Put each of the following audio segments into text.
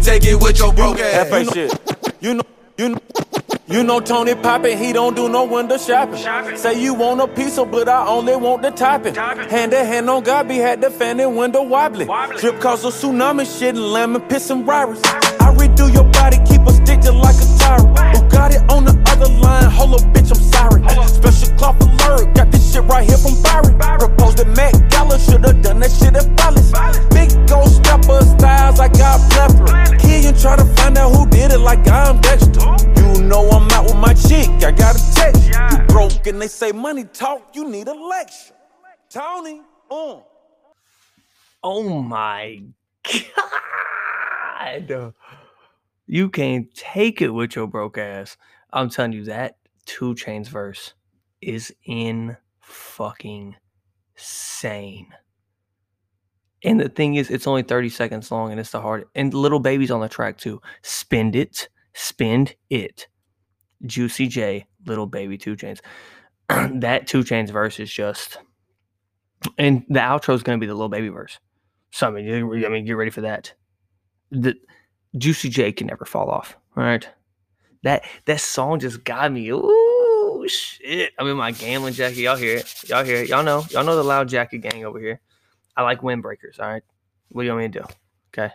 can't take it with your broke ass. F.A. shit. You know, you know. You know Tony Poppin', he don't do no window shopping. Say you want a piece of, but I only want the topping. Hand to hand on God, be had the fan and window wobbly. Drip cause a tsunami shit and lemon piss and virus. I redo your body, keep a stick like a tyrant. Who got it on the other line? Hold up, bitch, I'm sorry. Special cloth alert, got this shit right here from Byron. Proposed at Met Gala, should've done that shit at Follies. Big ghost stepper styles, I got plethora. Killian try to find out who did it like I'm Dexter. You know I'm out with my chick, I got a text. You broke and they say money talk, you need a lecture. Tony, uh. Oh my god. You can't take it with your broke ass. I'm telling you that 2 Chainz verse is in fucking sane. And the thing is, it's only 30 seconds long and it's the hard. And Lil Baby's on the track too. Spend it, spend it. Juicy J, Lil Baby 2 Chainz. that 2 Chainz verse is just. And the outro is going to be the Lil Baby verse. So I mean, I mean, get ready for that. The Juicy J can never fall off. All right, that that song just got me. Ooh, shit! I'm in my gambling jacket. Y'all hear it? Y'all hear it? Y'all know? Y'all know the loud jacket gang over here. I like windbreakers. All right, what do you want me to do? Okay,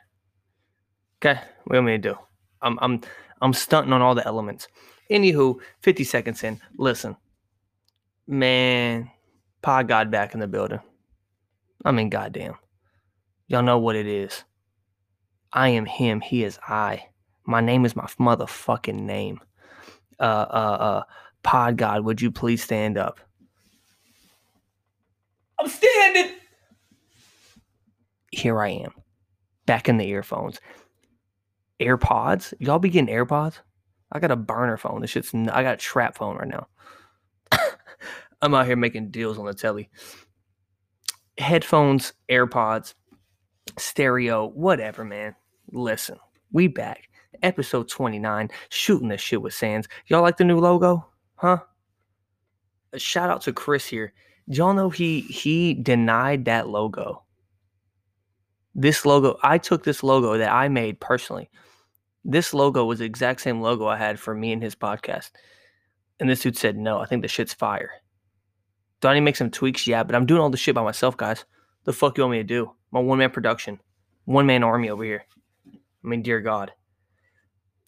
okay. What do you want me to do? I'm I'm I'm stunting on all the elements. Anywho, 50 seconds in. Listen, man, Pod God back in the building. I mean, goddamn. Y'all know what it is. I am him. He is I. My name is my motherfucking name. Uh, uh, uh, Pod God, would you please stand up? I'm standing. Here I am, back in the earphones. AirPods? Y'all be getting AirPods? I got a burner phone. This shit's. n- I got a trap phone right now. I'm out here making deals on the telly. Headphones, AirPods, stereo, whatever, man. Listen, we back. Episode 29, shooting the shit with Sands. Y'all like the new logo? Huh? A shout out to Chris here. Y'all know he he denied that logo? This logo, I took this logo that I made personally. This logo was the exact same logo I had for me and his podcast. And this dude said, no, I think the shit's fire. Do I need to make some tweaks? Yeah, but I'm doing all the shit by myself, guys. The fuck you want me to do? My one man production, one man army over here. I mean, dear God.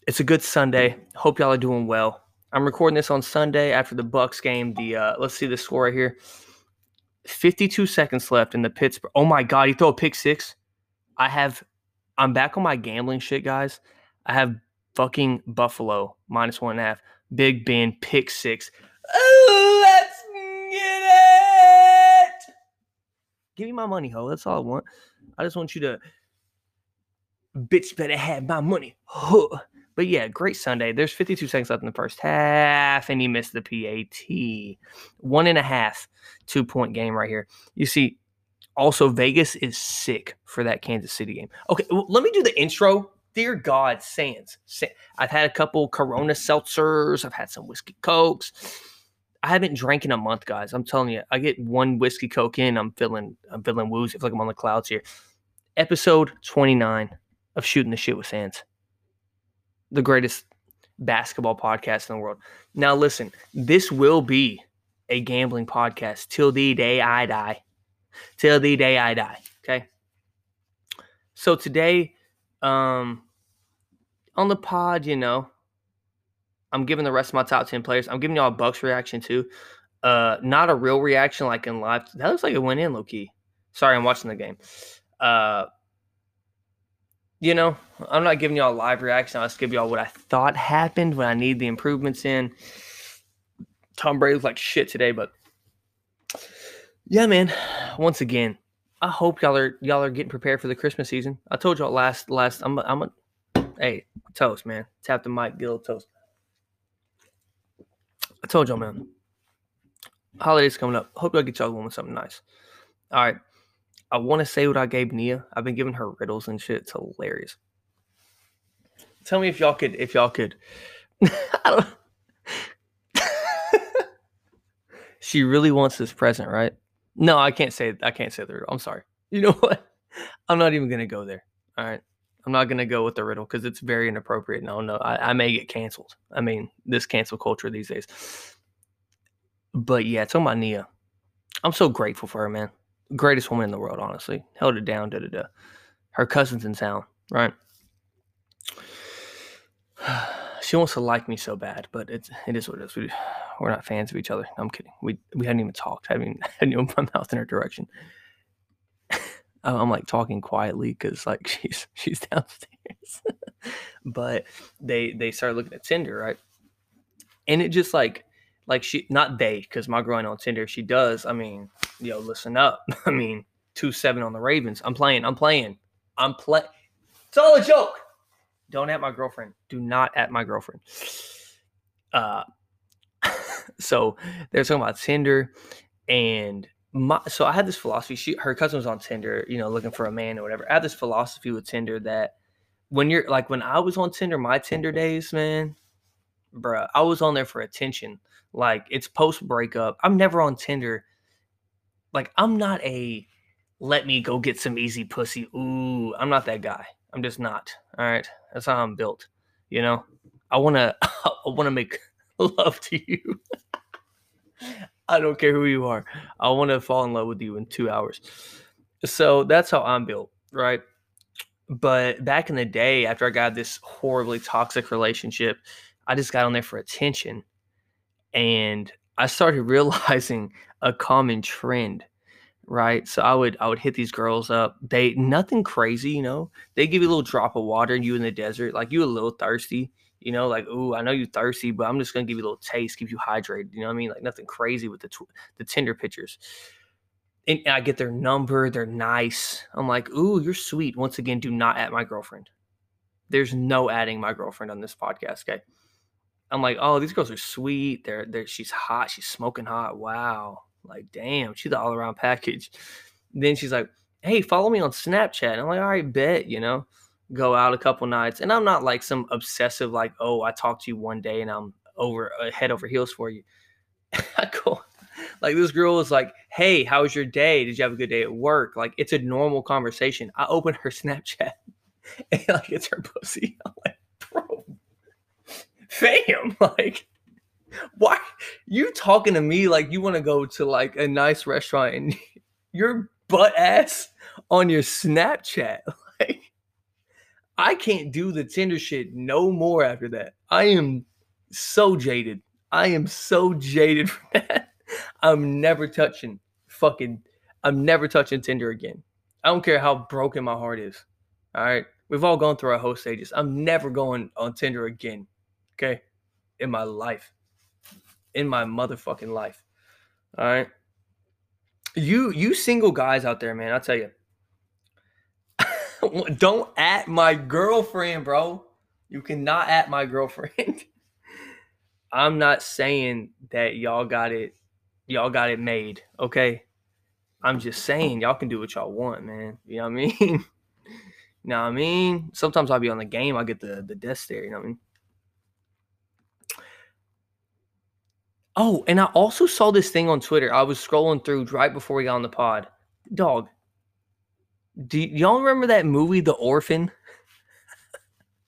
It's a good Sunday. Hope y'all are doing well. I'm recording this on Sunday after the Bucs game. The uh, let's see the score right here. 52 seconds left in the Pittsburgh. Oh my God, he throw a pick six. I have. I'm back on my gambling shit, guys. I have fucking Buffalo minus one and a half. Big Ben pick six. Oh, let's get it. Give me my money, ho. That's all I want. I just want you to. Bitch better have my money. Huh. But yeah, great Sunday. There's 52 seconds left in the first half, and he missed the PAT. One and a half, two point game right here. You see, also Vegas is sick for that Kansas City game. Okay, well, let me do the intro. Dear God, Sands. Sa- I've had a couple Corona seltzers. I've had some whiskey cokes. I haven't drank in a month, guys. I'm telling you, I get one whiskey coke in, I'm feeling, I'm feeling woozy. I feel like I'm on the clouds here. Episode 29 of Shooting the Shit with Sands, the greatest basketball podcast in the world. Now, listen, this will be a gambling podcast till the day I die. Till the day I die. Okay. So today, um, on the pod, you know, I'm giving the rest of my top 10 players. I'm giving y'all a Bucs reaction too. Uh, not a real reaction like in live. That looks like it went in low key. Sorry, I'm watching the game. Uh, you know, I'm not giving y'all a live reaction. I'll just give y'all what I thought happened when I need the improvements in. Tom Brady looked like shit today, but yeah, man. Once again, I hope y'all are y'all are getting prepared for the Christmas season. I told y'all last last I'm a, I'm a hey toast man. Tap the mic, get toast. I told y'all, man. Holidays coming up. Hope y'all get y'all one with something nice. All right. I want to say what I gave Nia. I've been giving her riddles and shit. It's hilarious. Tell me if y'all could, if y'all could. She really wants this present, right? No, I can't say. I can't say the riddle. I'm sorry. You know what? I'm not even gonna go there. All right. I'm not gonna go with the riddle because it's very inappropriate. No, no, I, I may get canceled. I mean, this cancel culture these days. But yeah, talking about Nia, I'm so grateful for her, man. Greatest woman in the world, honestly. Held it down, da da da. Her cousin's in town, right? she wants to like me so bad, but it's it is what it is. We, we're not fans of each other. I'm kidding. We we hadn't even talked. I mean, I hadn't even my mouth in her direction. I'm like talking quietly because like she's she's downstairs. but they they started looking at Tinder, right? And it just like like she not they because my girl ain't on Tinder. She does. I mean, yo, listen up. I mean, two seven on the Ravens. I'm playing. I'm playing. I'm play. It's all a joke. Don't at my girlfriend. Do not at my girlfriend. Uh, so they're talking about Tinder, and my so I had this philosophy. She her cousin was on Tinder, you know, looking for a man or whatever. I had this philosophy with Tinder that when you're like when I was on Tinder, my Tinder days, man, bruh, I was on there for attention. Like it's post breakup. I'm never on Tinder. Like I'm not a let me go get some easy pussy. Ooh, I'm not that guy. I'm just not. All right. That's how I'm built. You know, I want to, I want to make love to you. I don't care who you are. I want to fall in love with you in two hours. So that's how I'm built, right? But back in the day, after I got this horribly toxic relationship, I just got on there for attention. And I started realizing a common trend right? So I would I would hit these girls up. They nothing crazy, you know. They give you a little drop of water and you in the desert, like you a little thirsty, you know, like ooh, I know you thirsty, but I'm just gonna give you a little taste, keep you hydrated. You know what I mean? Like nothing crazy with the tw- the Tinder pictures. And I get their number. They're nice. I'm like, ooh, you're sweet. Once again, do not at my girlfriend. There's no adding my girlfriend on this podcast, okay? I'm like, oh, these girls are sweet. They're they're she's hot. She's smoking hot. Wow. Like, damn, she's the all around package. Then she's like, hey, follow me on Snapchat. And I'm like, all right, bet, you know, go out a couple nights. And I'm not like some obsessive, like, oh, I talked to you one day and I'm over uh, head over heels for you. I go, like, this girl was like, hey, how was your day? Did you have a good day at work? Like, it's a normal conversation. I open her Snapchat and like, it's her pussy. I'm like, fam, like, why you talking to me like you want to go to like a nice restaurant and your butt ass on your Snapchat? Like, I can't do the Tinder shit no more after that. I am so jaded. I am so jaded from that. I'm never touching fucking. I'm never touching Tinder again. I don't care how broken my heart is. All right. We've all gone through our whole stages. I'm never going on Tinder again. Okay. In my life in my motherfucking life. All right. You you single guys out there, man, I'll tell you. don't at my girlfriend, bro. You cannot at my girlfriend. I'm not saying that y'all got it y'all got it made, okay? I'm just saying y'all can do what y'all want, man. You know what I mean? you know what I mean? Sometimes I'll be on the game, I'll get the the death stare, you know what I mean? Oh, and I also saw this thing on Twitter. I was scrolling through right before we got on the pod. Dog, do y- y'all remember that movie, The Orphan?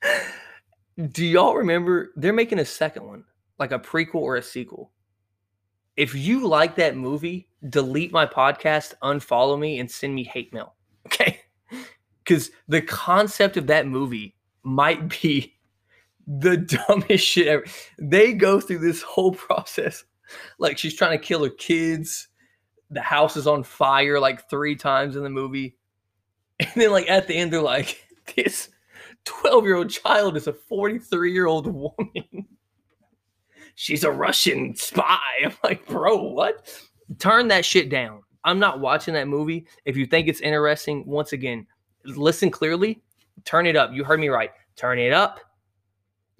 do y'all remember? They're making a second one, like a prequel or a sequel. If you like that movie, delete my podcast, unfollow me, and send me hate mail. Okay. Because the concept of that movie might be the dumbest shit ever. They go through this whole process. Like she's trying to kill her kids. The house is on fire like three times in the movie. And then like at the end, they're like, this 12-year-old child is a 43-year-old woman. she's a Russian spy. I'm like, bro, what? Turn that shit down. I'm not watching that movie. If you think it's interesting, once again, listen clearly, turn it up. You heard me right. Turn it up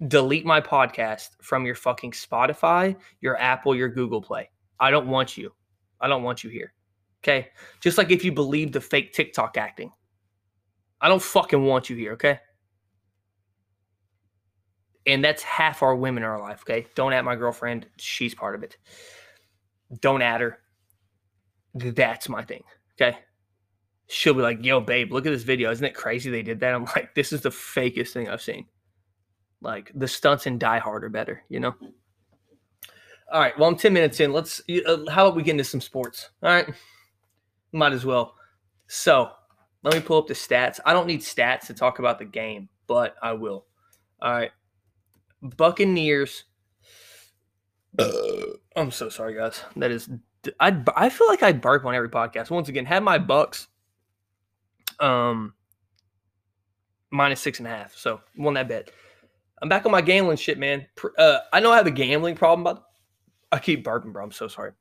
delete my podcast from your fucking Spotify, your Apple, your Google Play. I don't want you. I don't want you here. Okay? Just like if you believe the fake TikTok acting. I don't fucking want you here, okay? And that's half our women in our life, okay? Don't at my girlfriend. She's part of it. Don't add her. That's my thing, okay? she'll be like, "Yo, babe, look at this video. Isn't it crazy they did that?" I'm like, "This is the fakest thing I've seen." Like the stunts in Die Hard are better, you know. All right, well, I'm 10 minutes in. Let's. Uh, how about we get into some sports? All right, might as well. So let me pull up the stats. I don't need stats to talk about the game, but I will. All right, Buccaneers. I'm so sorry, guys. That is. I I feel like I burp on every podcast. Once again, had my Bucs um minus six and a half. So won that bet. I'm back on my gambling shit, man. Uh, I know I have a gambling problem, but I keep burping, bro. I'm so sorry.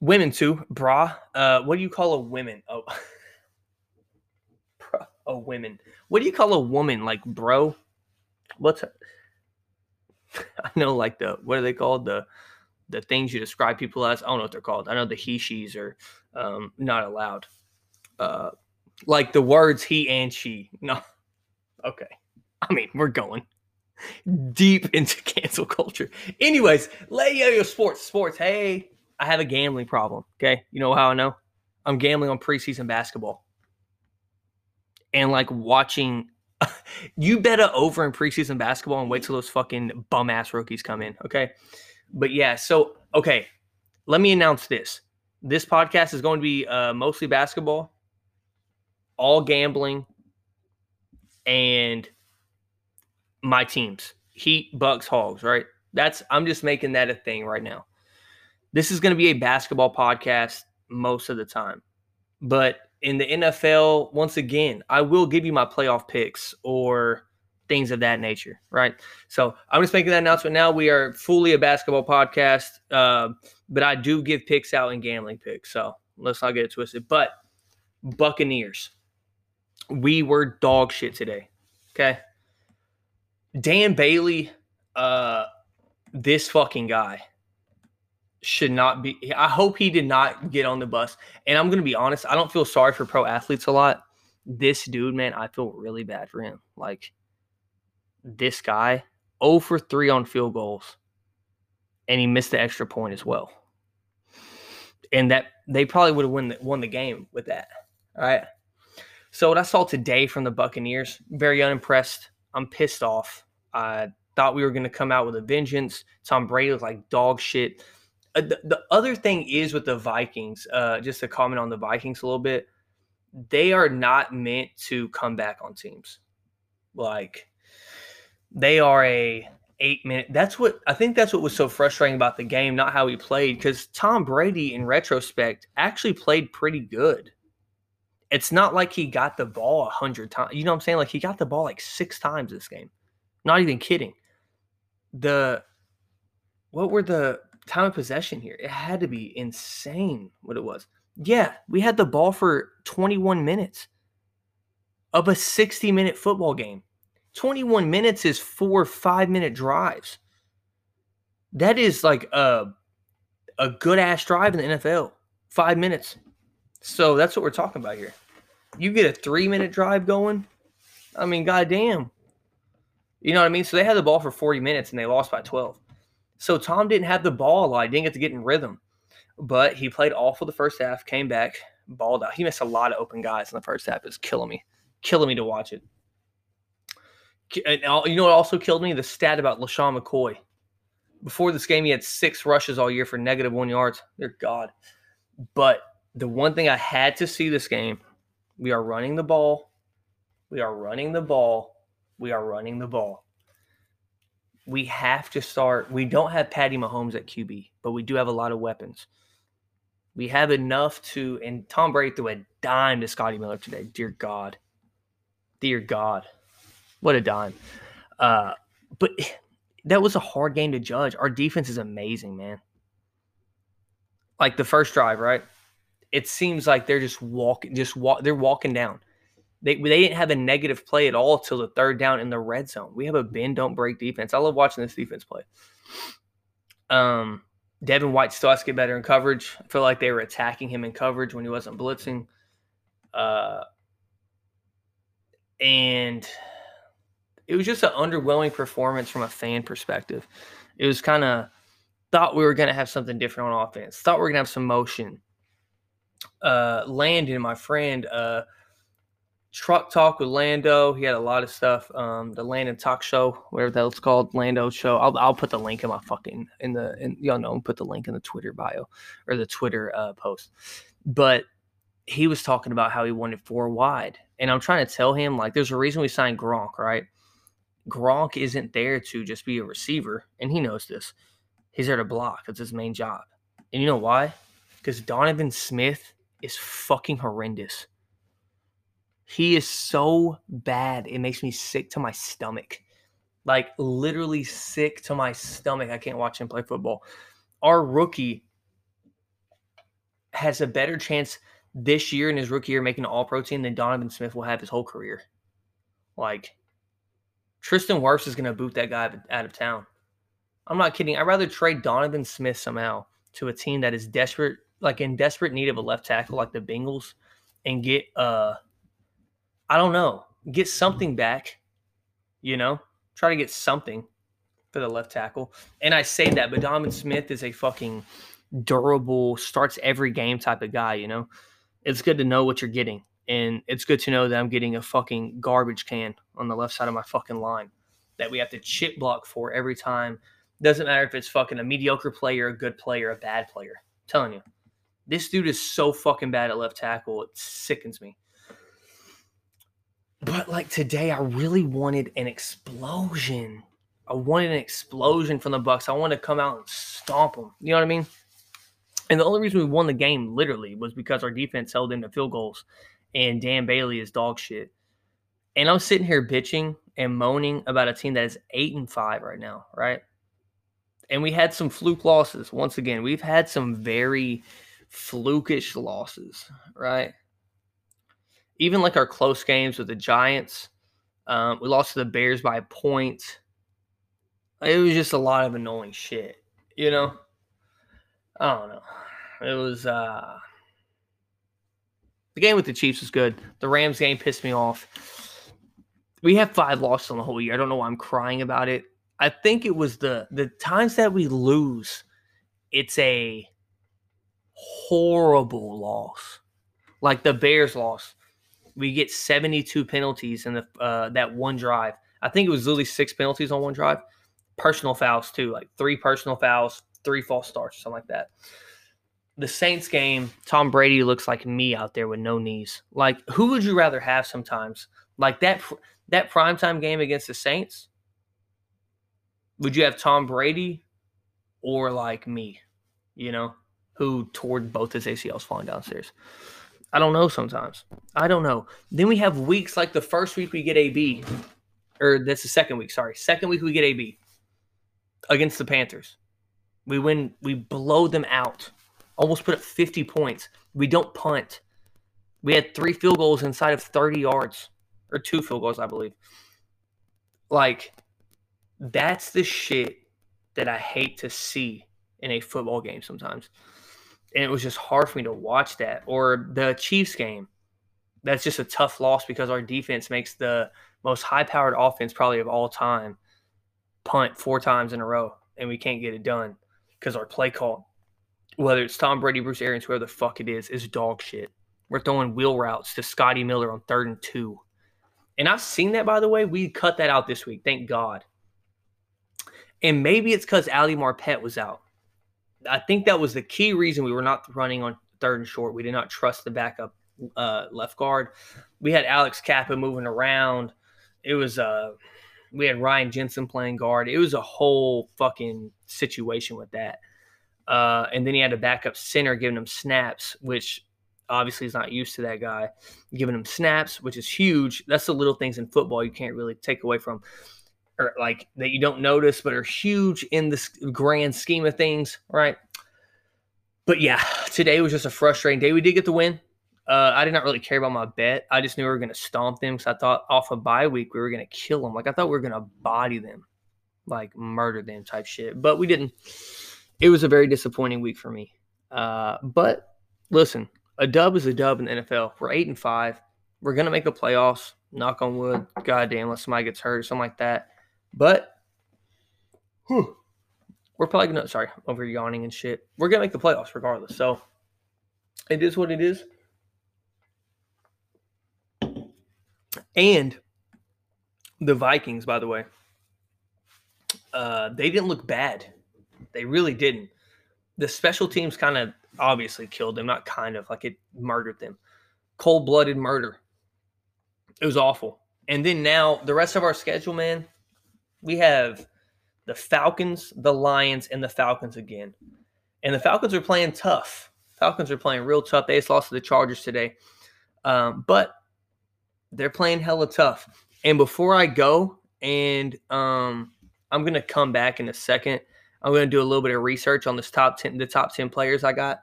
Women too, bra. Uh, what do you call a women? Oh, a women. What do you call a woman? Like bro? What's? I know, like the what are they called? The the things you describe people as. I don't know what they're called. I know the he she's are um, not allowed. Uh, like the words he and she. No. Okay. I mean, we're going deep into cancel culture. Anyways, lay yo sports, sports. Hey, I have a gambling problem. Okay. You know how I know? I'm gambling on preseason basketball. And like watching you bet a over in preseason basketball and wait till those fucking bum ass rookies come in. Okay. But yeah, so okay. Let me announce this. This podcast is going to be uh, mostly basketball all gambling and my teams. Heat bucs hogs right? That's i'm just making that a thing right now. This is going to be a basketball podcast most of the time but in the nfl once again i will give you my playoff picks or things of that nature right? So i'm just making that announcement now. We are fully a basketball podcast uh, but i do give picks out and gambling picks so let's not get it twisted. But buccaneers we were dog shit today. Okay. Dan Bailey, uh, this fucking guy should not be. I hope he did not get on the bus. And I'm to be honest, I don't feel sorry for pro athletes a lot. This dude, man, I feel really bad for him. Like, this guy, 0 for 3 on field goals, and he missed the extra point as well. And that they probably would have won the, won the game with that. All right. So what I saw today from the Buccaneers, very unimpressed. I'm pissed off. I thought we were going to come out with a vengeance. Tom Brady was like dog shit. Uh, the, the, other thing is with the Vikings, uh, just to comment on the Vikings a little bit, they are not meant to come back on teams. Like they are a eight minute. That's what I think. That's what was so frustrating about the game, not how he played. Because Tom Brady, in retrospect, actually played pretty good it's not like he got the ball a hundred times. You know what I'm saying? Like he got the ball like six times this game. Not even kidding. The what were the time of possession here? It had to be insane what it was. Yeah, we had the ball for 21 minutes of a 60 minute football game. 21 minutes is four five minute drives. That is like a a good ass drive in the NFL. Five minutes. So that's what we're talking about here you get a three minute drive going. I mean, goddamn. You know what I mean? So they had the ball for 40 minutes and they lost by 12. So Tom didn't have the ball a lot. He didn't get to get in rhythm. But he played awful the first half, came back, balled out. He missed a lot of open guys in the first half. It's killing me. Killing me to watch it. And you know what also killed me? The stat about LeSean McCoy. Before this game, he had six rushes all year for negative one yards. Dear God. But the one thing I had to see this game – we are running the ball. We are running the ball. We are running the ball. We have to start. We don't have Patty Mahomes at QB, but we do have a lot of weapons. We have enough to, and Tom Brady threw a dime to Scotty Miller today. Dear God. Dear God. What a dime. Uh, but that was a hard game to judge. Our defense is amazing, man. Like the first drive, right? It seems like they're just walking, just walk, they're walking down. They, they didn't have a negative play at all till the third down in the red zone. We have a bend don't break defense. I love watching this defense play. Um, Devin White still has to get better in coverage. I feel like they were attacking him in coverage when he wasn't blitzing. Uh, and it was just an underwhelming performance from a fan perspective. It was kind of thought we were going to have something different on offense. Thought we were going to have some motion uh, Landon, my friend, uh, Truck Talk with Lando. He had a lot of stuff. Um, the Landon Talk Show, whatever that's called, Lando Show. I'll I'll put the link in my fucking in the in y'all know put the link in the Twitter bio or the Twitter uh, post. But he was talking about how he wanted four wide, and I'm trying to tell him like there's a reason we signed Gronk, right? Gronk isn't there to just be a receiver, and he knows this. He's there to block. That's his main job. And you know why? Because Donovan Smith is fucking horrendous. He is so bad. It makes me sick to my stomach. Like literally sick to my stomach. I can't watch him play football. Our rookie has a better chance this year in his rookie year making all pro team than Donovan Smith will have his whole career. Like Tristan Wirfs is going to boot that guy out of town. I'm not kidding. I'd rather trade Donovan Smith somehow to a team that is desperate, like in desperate need of a left tackle, like the Bengals, and get uh, I don't know, get something back. You know, try to get something for the left tackle. And I say that, but Donovan Smith is a fucking durable, starts every game type of guy. You know, it's good to know what you're getting, and it's good to know that I'm getting a fucking garbage can on the left side of my fucking line that we have to chip block for every time doesn't matter if it's fucking a mediocre player, a good player, a bad player. I'm telling you, this dude is so fucking bad at left tackle. It sickens me. But like today, I really wanted an explosion. I wanted an explosion from the Bucs. I wanted to come out and stomp them. You know what I mean? And the only reason we won the game, literally, was because our defense held into field goals, and Dan Bailey is dog shit. And I'm sitting here bitching and moaning about a team that is eight and five right now, right? and we had some fluke losses. Once again, we've had some very flukish losses, right? Even like our close games with the Giants, um, we lost to the Bears by a point. It was just a lot of annoying shit, you know. I don't know. It was uh the game with the Chiefs was good. The Rams game pissed me off. We have five losses on the whole year. I don't know why I'm crying about it. I think it was the the times that we lose, it's a horrible loss. Like the Bears loss, we get 72 penalties in the uh, that one drive. I think it was literally six penalties on one drive. Personal fouls too, like three personal fouls, three false starts, something like that. The Saints game, Tom Brady looks like me out there with no knees. Like, who would you rather have sometimes? Like that that primetime game against the Saints, would you have Tom Brady or like me, you know, who toward both his ACLs falling downstairs? I don't know sometimes. I don't know. Then we have weeks like the first week we get AB, or that's the second week, sorry. Second week we get AB against the Panthers. We win, we blow them out, almost put up 50 points. We don't punt. We had three field goals inside of 30 yards, or two field goals, I believe. Like, that's the shit that I hate to see in a football game sometimes. And it was just hard for me to watch that. Or the Chiefs game. That's just a tough loss because our defense makes the most high powered offense probably of all time punt four times in a row and we can't get it done because our play call, whether it's Tom Brady, Bruce Arians, whoever the fuck it is, is dog shit. We're throwing wheel routes to Scotty Miller on third and two. And I've seen that, by the way. We cut that out this week. Thank God. And maybe it's because Ali Marpet was out. I think that was the key reason we were not running on third and short. We did not trust the backup uh, left guard. We had Alex Cappa moving around. It was uh we had Ryan Jensen playing guard. It was a whole fucking situation with that. Uh, and then he had a backup center giving him snaps, which obviously is not used to that guy giving him snaps, which is huge. That's the little things in football you can't really take away from or like that you don't notice but are huge in the grand scheme of things, right? But yeah, today was just a frustrating day. We did get the win. Uh, I did not really care about my bet. I just knew we were going to stomp them because I thought off a of bye week we were going to kill them. Like I thought we were going to body them, like murder them type shit. But we didn't. It was a very disappointing week for me. Uh, but listen, a dub is a dub in the NFL. We're eight and five. We're gonna make the playoffs. Knock on wood. Goddamn, unless somebody gets hurt or something like that. But whew, we're probably gonna sorry over yawning and shit. We're gonna make the playoffs regardless. So It is what it is. And the Vikings, by the way, uh, they didn't look bad. They really didn't. The special teams kind of obviously killed them, not kind of like it murdered them. Cold blooded murder. It was awful. And then now the rest of our schedule, man, we have the Falcons, the Lions, and the Falcons again. And the Falcons are playing tough. Falcons are playing real tough. They just lost to the Chargers today. Um, but they're playing hella tough. And before I go, and um, I'm gonna come back in a second. I'm gonna do a little bit of research on this top ten, the top ten players I got.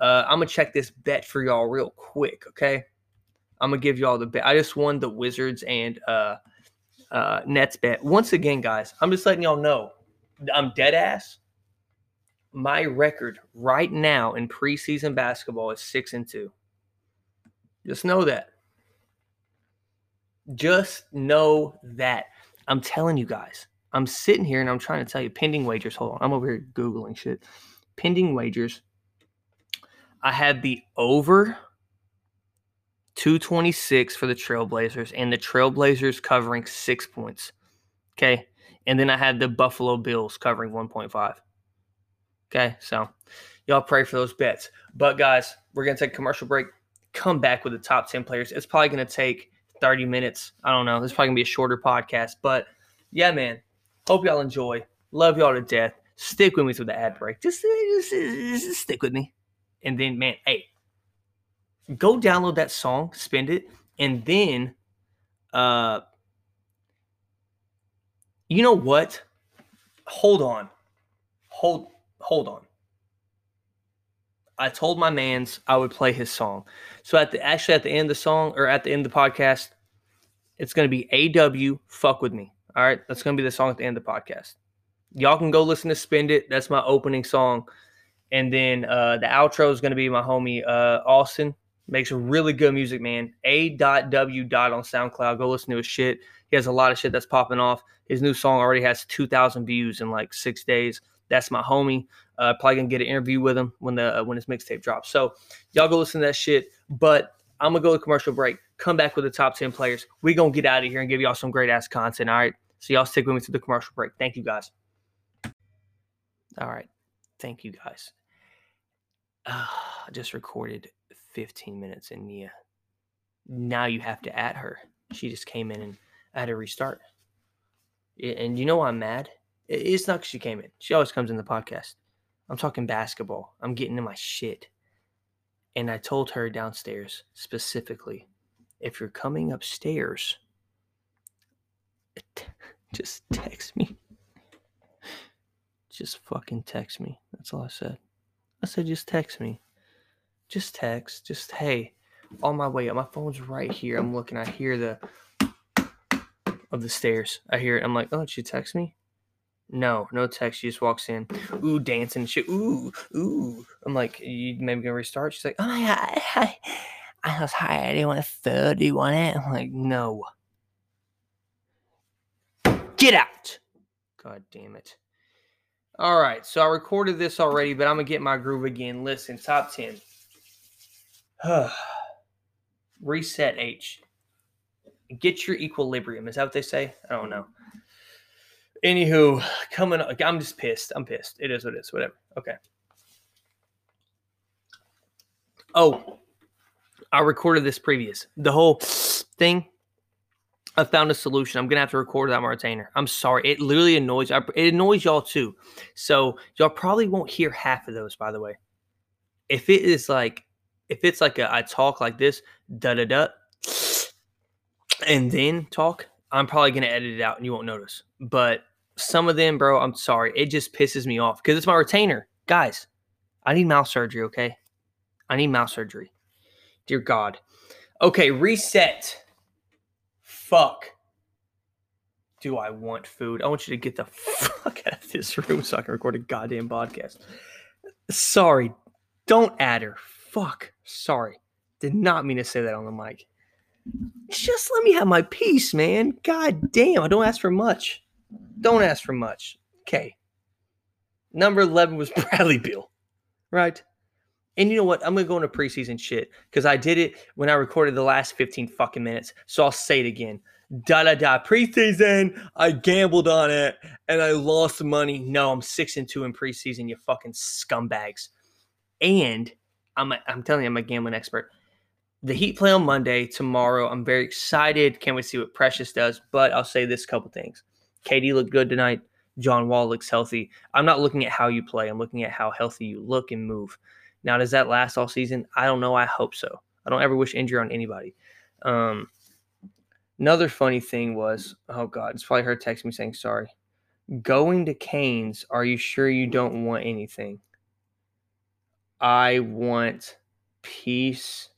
Uh, I'm gonna check this bet for y'all real quick, okay? I'm gonna give y'all the bet. I just won the Wizards and uh, uh, Nets bet once again, guys. I'm just letting y'all know I'm dead ass. My record right now in preseason basketball is six and two. Just know that. Just know that. I'm telling you guys. I'm sitting here and I'm trying to tell you pending wagers. Hold on. I'm over here Googling shit. Pending wagers. I had the over 226 for the Trailblazers and the Trailblazers covering six points. Okay. And then I had the Buffalo Bills covering 1.5. Okay. So y'all pray for those bets. But guys, we're going to take a commercial break, come back with the top 10 players. It's probably going to take 30 minutes. I don't know. Is probably going to be a shorter podcast. But yeah, man, Hope y'all enjoy. Love y'all to death. Stick with me through the ad break. Just, just, just stick with me. And then, man, hey, go download that song, spend it, and then, uh, you know what? Hold on, hold, hold on. I told my man's I would play his song. So at the actually at the end of the song or at the end of the podcast, it's gonna be AW fuck with me. All right, that's gonna be the song at the end of the podcast. Y'all can go listen to "Spend It." That's my opening song, and then uh, the outro is gonna be my homie uh, Austin. Makes really good music, man. A dot W dot on SoundCloud. Go listen to his shit. He has a lot of shit that's popping off. His new song already has two thousand views in like six days. That's my homie. Uh, probably gonna get an interview with him when the uh, when his mixtape drops. So y'all go listen to that shit. But I'm gonna go to commercial break. Come back with the top ten players. We gonna get out of here and give y'all some great ass content. All right. So y'all stick with me to the commercial break. Thank you guys. All right. Thank you guys. Uh, just recorded 15 minutes in Nia. Now you have to add her. She just came in and I had to restart. And you know why I'm mad? It's not because she came in. She always comes in the podcast. I'm talking basketball. I'm getting in my shit. And I told her downstairs specifically if you're coming upstairs, just text me. Just fucking text me. That's all I said. I said, just text me. Just text. Just, hey, on my way up. My phone's right here. I'm looking. I hear the of the stairs. I hear it. I'm like, oh, she text me? No, no text. She just walks in. Ooh, dancing shit. Ooh, ooh. I'm like, you maybe gonna restart? She's like, oh, hi, hi. I was hi. I didn't want third. Do you want it? I'm like, no. Get out. God damn it. All right. So I recorded this already, but I'm to get my groove again. Listen, top 10. Reset H. Get your equilibrium. Is that what they say? I don't know. Anywho, coming. up, I'm just pissed. I'm pissed. It is what it is. Whatever. Okay. Oh, I recorded this previous. The whole thing I found a solution. I'm gonna have to record that retainer. I'm sorry. It literally annoys. It annoys y'all too. So y'all probably won't hear half of those. By the way, if it is like, if it's like a, I talk like this, da da da, and then talk, I'm probably gonna edit it out and you won't notice. But some of them, bro, I'm sorry. It just pisses me off because it's my retainer, guys. I need mouth surgery. Okay, I need mouth surgery. Dear God. Okay, reset fuck do I want food? I want you to get the fuck out of this room so I can record a goddamn podcast. Sorry. Don't add her. Fuck. Sorry. Did not mean to say that on the mic. Just let me have my peace, man. God damn. I don't ask for much. Don't ask for much. Okay. Number 11 was Bradley Beal, right? And you know what? I'm gonna go into preseason shit because I did it when I recorded the last 15 fucking minutes. So I'll say it again. Da da da. Preseason, I gambled on it and I lost money. No, I'm six and two in preseason. You fucking scumbags. And I'm a, I'm telling you, I'm a gambling expert. The Heat play on Monday tomorrow. I'm very excited. Can't wait to see what Precious does. But I'll say this couple things. KD looked good tonight. John Wall looks healthy. I'm not looking at how you play. I'm looking at how healthy you look and move. Now, does that last all season? I don't know. I hope so. I don't ever wish injury on anybody. Um, another funny thing was, oh God, it's probably her texting me saying sorry. Going to Canes, are you sure you don't want anything? I want peace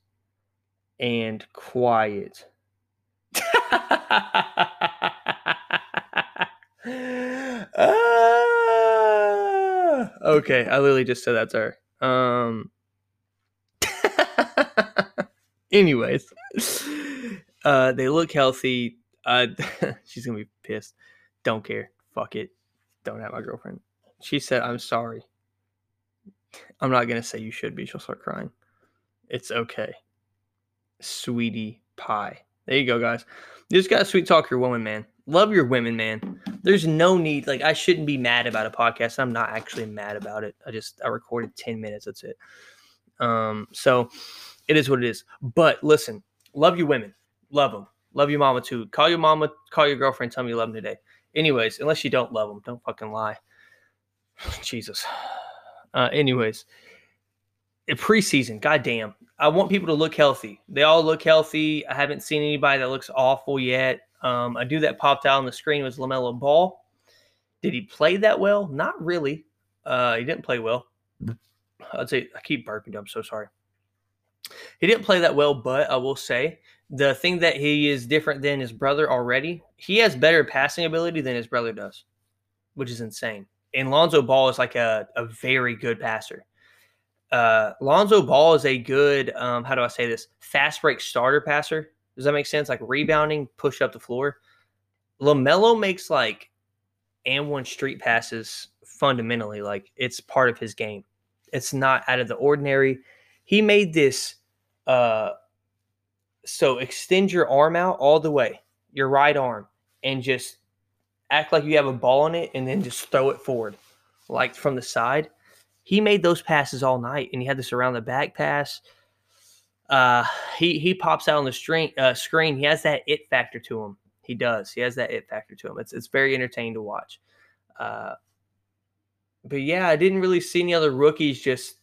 and quiet. Ah, okay, I literally just said that to her. Um. anyways, uh, they look healthy. Uh, she's gonna be pissed. Don't care. Fuck it. Don't have my girlfriend. She said, "I'm sorry." I'm not gonna say you should be. She'll start crying. It's okay, sweetie pie. There you go, guys. You just gotta sweet talk your woman, man. Love your women, man. There's no need. Like I shouldn't be mad about a podcast. I'm not actually mad about it. I just I recorded 10 minutes. That's it. Um, so it is what it is. But listen, love you women. Love them. Love your mama too. Call your mama, call your girlfriend, tell me you love them today. Anyways, unless you don't love them, don't fucking lie. Jesus. Uh, anyways, preseason, goddamn. I want people to look healthy. They all look healthy. I haven't seen anybody that looks awful yet. Um, I do that popped out on the screen was LaMelo Ball. Did he play that well? Not really. Uh, he didn't play well. I'd say I keep burping. I'm so sorry. He didn't play that well, but I will say the thing that he is different than his brother already. He has better passing ability than his brother does, which is insane. And Lonzo Ball is like a, a very good passer. Uh, Lonzo Ball is a good, um, how do I say this? Fast break starter passer. Does that make sense? Like rebounding, push up the floor. LaMelo makes like and one street passes fundamentally. Like it's part of his game. It's not out of the ordinary. He made this uh so extend your arm out all the way, your right arm, and just act like you have a ball in it and then just throw it forward, like from the side. He made those passes all night and he had this around the back pass uh, he he pops out on the screen. Uh, screen. He has that it factor to him. He does. He has that it factor to him. It's it's very entertaining to watch. Uh, but yeah, I didn't really see any other rookies just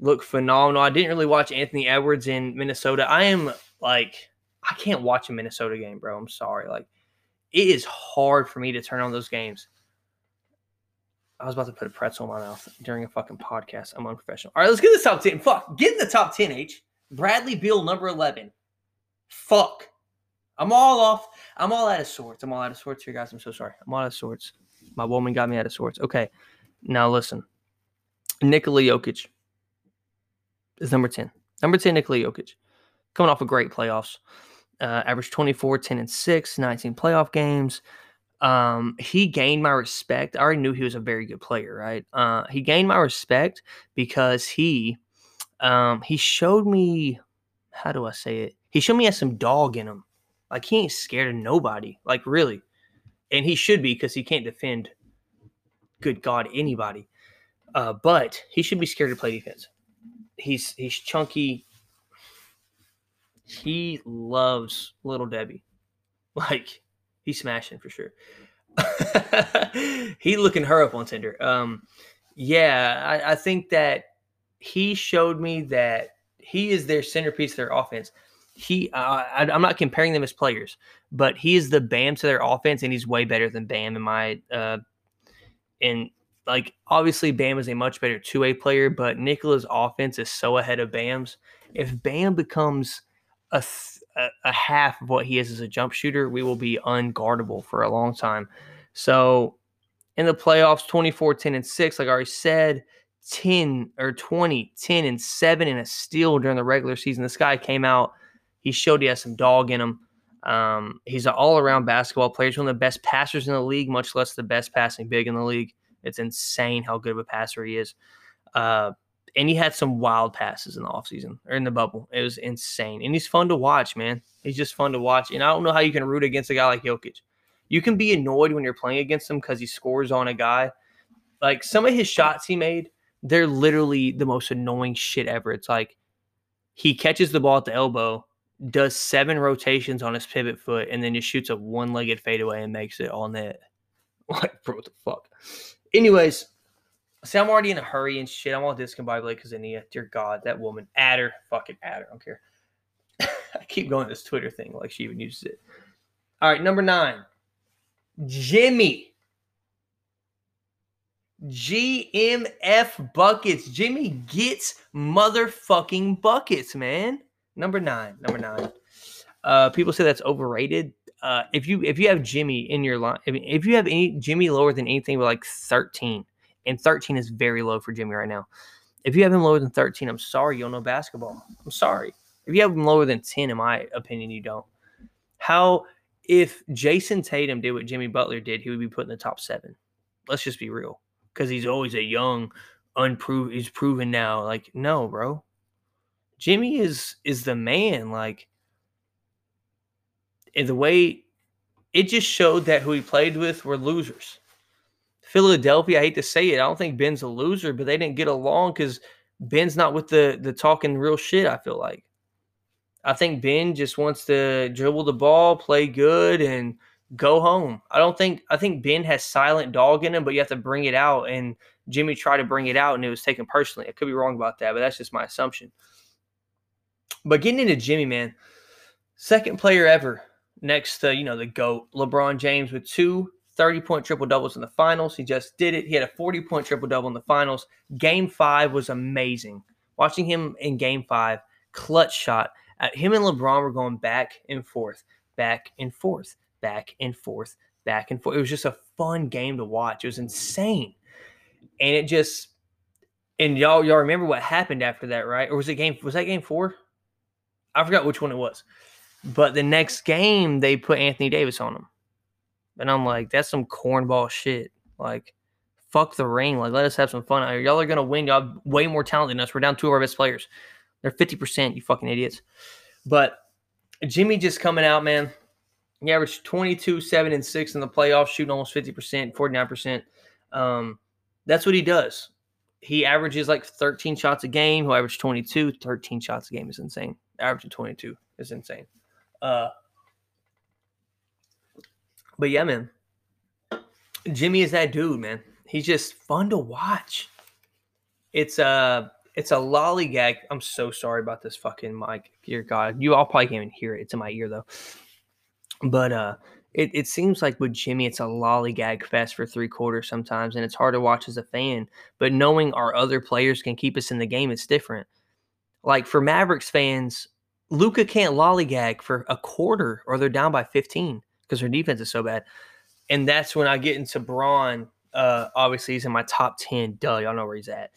look phenomenal. I didn't really watch Anthony Edwards in Minnesota. I am like, I can't watch a Minnesota game, bro. I'm sorry. Like, it is hard for me to turn on those games. I was about to put a pretzel in my mouth during a fucking podcast. I'm unprofessional. All right, let's get the top 10. Fuck, get in the top 10, H. Bradley Beal, number 11. Fuck. I'm all off. I'm all out of sorts. I'm all out of sorts here, guys. I'm so sorry. I'm all out of sorts. My woman got me out of sorts. Okay. Now listen. Nikola Jokic is number 10. Number 10, Nikola Jokic. Coming off a great playoffs. Uh, average 24, 10, and 6, 19 playoff games. Um, he gained my respect. I already knew he was a very good player, right? Uh, he gained my respect because he um, he showed me how do I say it? He showed me he has some dog in him. Like he ain't scared of nobody. Like really. And he should be because he can't defend good God anybody. Uh, but he should be scared to play defense. He's he's chunky. He loves little Debbie. Like he's smashing for sure. he looking her up on Tinder. Um, yeah, I, I think that he showed me that he is their centerpiece of their offense. He, uh, I, am not comparing them as players, but he is the Bam to their offense, and he's way better than Bam in my. Uh, and like obviously, Bam is a much better two way player, but Nikola's offense is so ahead of Bam's. If Bam becomes a, a half of what he is as a jump shooter, we will be unguardable for a long time. So in the playoffs, 24, 10, and 6, like I already said, 10 or 20, 10 and 7 and a steal during the regular season. This guy came out, he showed he has some dog in him. Um, he's an all around basketball player. He's one of the best passers in the league, much less the best passing big in the league. It's insane how good of a passer he is. Uh, and he had some wild passes in the offseason or in the bubble. It was insane. And he's fun to watch, man. He's just fun to watch. And I don't know how you can root against a guy like Jokic. You can be annoyed when you're playing against him because he scores on a guy. Like some of his shots he made, they're literally the most annoying shit ever. It's like he catches the ball at the elbow, does seven rotations on his pivot foot, and then just shoots a one legged fadeaway and makes it all net. Like, bro, what the fuck? Anyways, see, I'm already in a hurry and shit. I'm all discombobulated because Nia. Dear God, that woman. Add her. Fucking add her. I don't care. I keep going this Twitter thing like she even uses it. All right, number nine. Jimmy. GMF buckets. Jimmy gets motherfucking buckets, man. Number nine. Number nine. Uh, people say that's overrated. Uh, if you if you have Jimmy in your line, if you have any Jimmy lower than anything but like 13, and 13 is very low for Jimmy right now. If you have him lower than 13, I'm sorry, you don't know basketball. I'm sorry. If you have him lower than 10, in my opinion, you don't. How if Jayson Tatum did what Jimmy Butler did, he would be put in the top seven. Let's just be real. Because he's always a young, unproven, he's proven now. Like, no, bro. Jimmy is is the man. Like, and the way it just showed that who he played with were losers. Philadelphia, I hate to say it, I don't think Ben's a loser, but they didn't get along because Ben's not with the the talking real shit. I feel like. I think Ben just wants to dribble the ball, play good, and go home. I don't think I think Ben has silent dog in him, but you have to bring it out. And Jimmy tried to bring it out, and it was taken personally. I could be wrong about that, but that's just my assumption. But getting into Jimmy, man, second player ever next to you know the goat LeBron James with two 30 point triple doubles in the finals. He just did it. He had a 40 point triple double in the finals. Game five was amazing. Watching him in game five, clutch shot. Uh, him and LeBron were going back and forth, back and forth, back and forth, back and forth. It was just a fun game to watch. It was insane. And it just and y'all y'all remember what happened after that, right? Or was it game was that game 4? I forgot which one it was. But the next game they put Anthony Davis on him. And I'm like, that's some cornball shit. Like, fuck the ring. Like, let us have some fun. Y'all are gonna win. Y'all way more talent than us. We're down two of our best players. They're 50%, you fucking idiots. But Jimmy just coming out, man. He averaged 22, 7, and 6 in the playoffs, shooting almost 50%, 49%. Um, that's what he does. He averages like 13 shots a game. He'll average 22. 13 shots a game is insane. Averaging 22 is insane. Uh, but yeah, man. Jimmy is that dude, man. He's just fun to watch. It's a it's a lollygag. I'm so sorry about this fucking mic. Dear God. You all probably can't even hear it. It's in my ear though. But uh it, it seems like with Jimmy, it's a lollygag fest for three quarters sometimes, and it's hard to watch as a fan. But knowing our other players can keep us in the game, it's different. Like for Mavericks fans, Luka can't lollygag for a quarter or they're down by 15 because their defense is so bad. And that's when I get into Bron. Uh, obviously, he's in my top 10. Duh, y'all know where he's at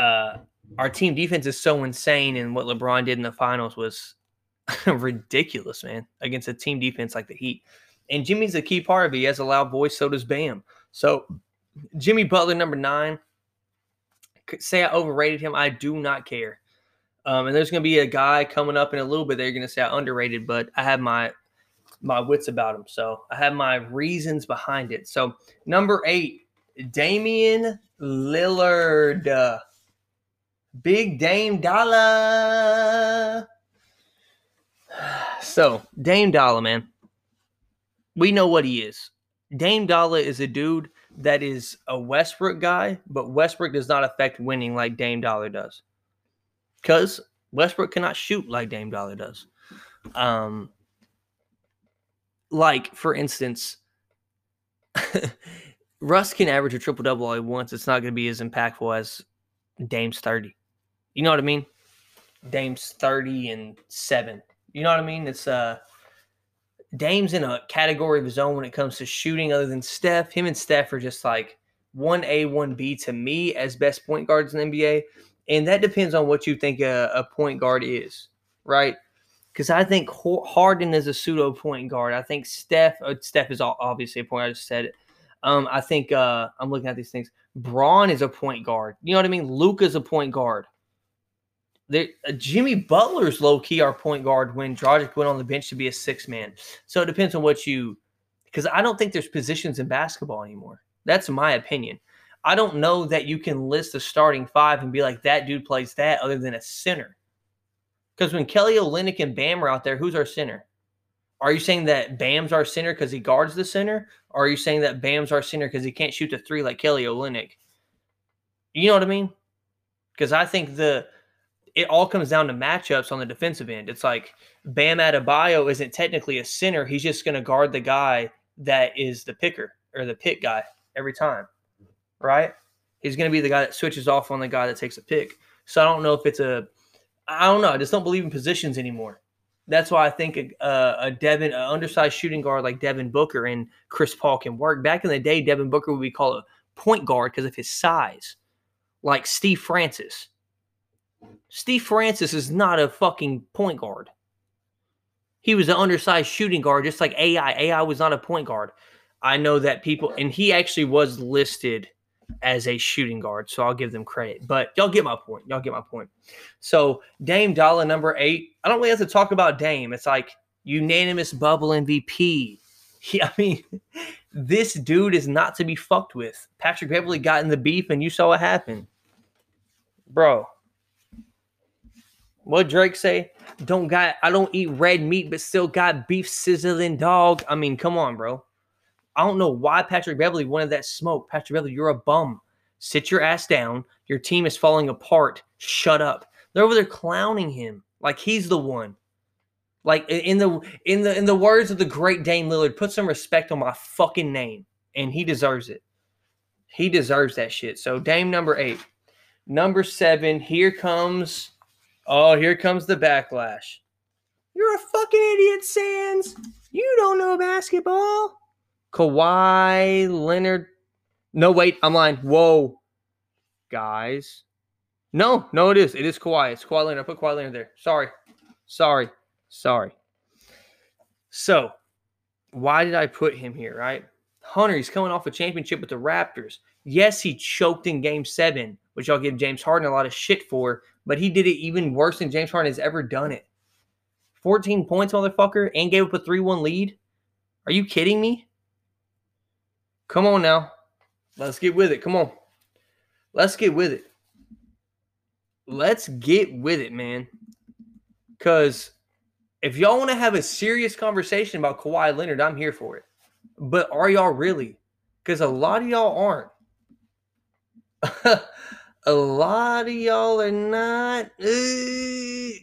uh, our team defense is so insane, and what LeBron did in the finals was ridiculous, man, against a team defense like the Heat. And Jimmy's a key part of it. He has a loud voice, so does Bam. So Jimmy Butler, number nine. Say I overrated him. I do not care. Um, and there's going to be a guy coming up in a little bit. They're going to say I underrated, but I have my my wits about him. So I have my reasons behind it. So number eight, Damian Lillard. Big Dame Dollar. So, Dame Dollar, man. We know what he is. Dame Dollar is a dude that is a Westbrook guy, but Westbrook does not affect winning like Dame Dollar does. Because Westbrook cannot shoot like Dame Dollar does. Um, like, for instance, Russ can average a triple double all he wants. It's not going to be as impactful as Dame's 30. You know what I mean? Dame's 30 and 7. You know what I mean? It's uh Dame's in a category of his own when it comes to shooting other than Steph. Him and Steph are just like 1A, 1B to me as best point guards in the NBA. And that depends on what you think a, a point guard is, right? Because I think Harden is a pseudo point guard. I think Steph, uh, Steph is obviously a point. I just said it. Um, I think uh, I'm looking at these things. Bron is a point guard. You know what I mean? Luka's a point guard. Uh, Jimmy Butler's low key our point guard when Dragic went on the bench to be a six man. So it depends on what you, because I don't think there's positions in basketball anymore. That's my opinion. I don't know that you can list a starting five and be like that dude plays that other than a center. Because when Kelly Olynyk and Bam are out there, who's our center? Are you saying that Bam's our center because he guards the center? Or are you saying that Bam's our center because he can't shoot the three like Kelly Olynyk? You know what I mean? Because I think the it all comes down to matchups on the defensive end. It's like Bam Adebayo isn't technically a center. He's just going to guard the guy that is the picker or the pick guy every time, right? He's going to be the guy that switches off on the guy that takes a pick. So I don't know if it's a, I don't know. I just don't believe in positions anymore. That's why I think a, a Devin, an undersized shooting guard like Devin Booker and Chris Paul can work. Back in the day, Devin Booker would be called a point guard because of his size, like Steve Francis. Steve Francis is not a fucking point guard. He was an undersized shooting guard, just like AI. AI was not a point guard. I know that people, and he actually was listed as a shooting guard, so I'll give them credit. But y'all get my point. Y'all get my point. So Dame Dollar number eight. I don't really have to talk about Dame. It's like unanimous bubble MVP. Yeah, I mean, this dude is not to be fucked with. Patrick Beverley got in the beef, and you saw what happened, bro. What Drake say? Don't got I don't eat red meat, but still got beef sizzling dog. I mean, come on, bro. I don't know why Patrick Beverley wanted that smoke. Patrick Beverley, you're a bum. Sit your ass down. Your team is falling apart. Shut up. They're over there clowning him like he's the one. Like in the in the in the words of the great Dame Lillard, put some respect on my fucking name, and he deserves it. He deserves that shit. So Dame number eight, number seven. Here comes, oh, here comes the backlash. You're a fucking idiot, Sands. You don't know basketball. Kawhi Leonard. No, wait, I'm lying. Whoa, guys. No, no, it is. It is Kawhi. It's Kawhi Leonard. I put Kawhi Leonard there. Sorry, sorry, sorry. So, why did I put him here? Right, Hunter. He's coming off a championship with the Raptors. Yes, he choked in Game Seven, which I'll give James Harden a lot of shit for. But he did it even worse than James Harden has ever done it. 14 points, motherfucker, and gave up a 3 1 lead. Are you kidding me? Come on now. Let's get with it. Come on. Let's get with it. Let's get with it, man. Because if y'all want to have a serious conversation about Kawhi Leonard, I'm here for it. But are y'all really? Because a lot of y'all aren't. a lot of y'all are not. Uh,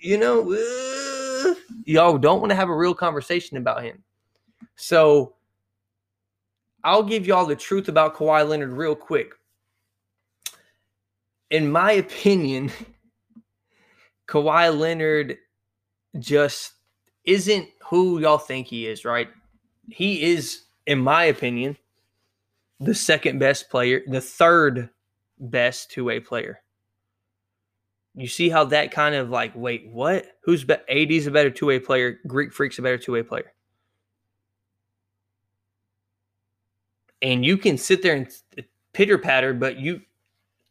you know, uh, y'all don't want to have a real conversation about him. So I'll give y'all the truth about Kawhi Leonard real quick. In my opinion, Kawhi Leonard just isn't who y'all think he is, right? He is, in my opinion, the second best player, the third best two way player. You see how that kind of like, wait, what? Who's be- AD's a better two way player? Greek Freak's a better two way player. And you can sit there and pitter patter, but you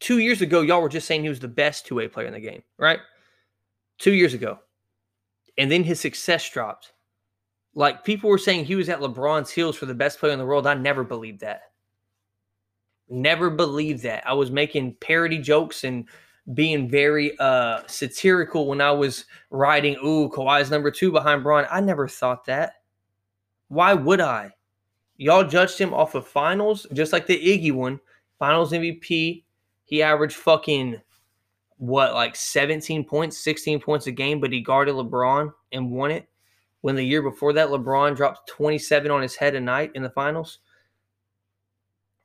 two years ago, y'all were just saying he was the best two way player in the game, right? Two years ago. And then his success dropped. Like people were saying he was at LeBron's heels for the best player in the world. I never believed that. Never believed that. I was making parody jokes and being very uh satirical when I was writing, ooh, Kawhi's number two behind Bron. I never thought that. Why would I? Y'all judged him off of finals, just like the Iggy one. Finals MVP. He averaged fucking what, like 17 points, 16 points a game, but he guarded LeBron and won it. When the year before that, LeBron dropped 27 on his head a night in the finals.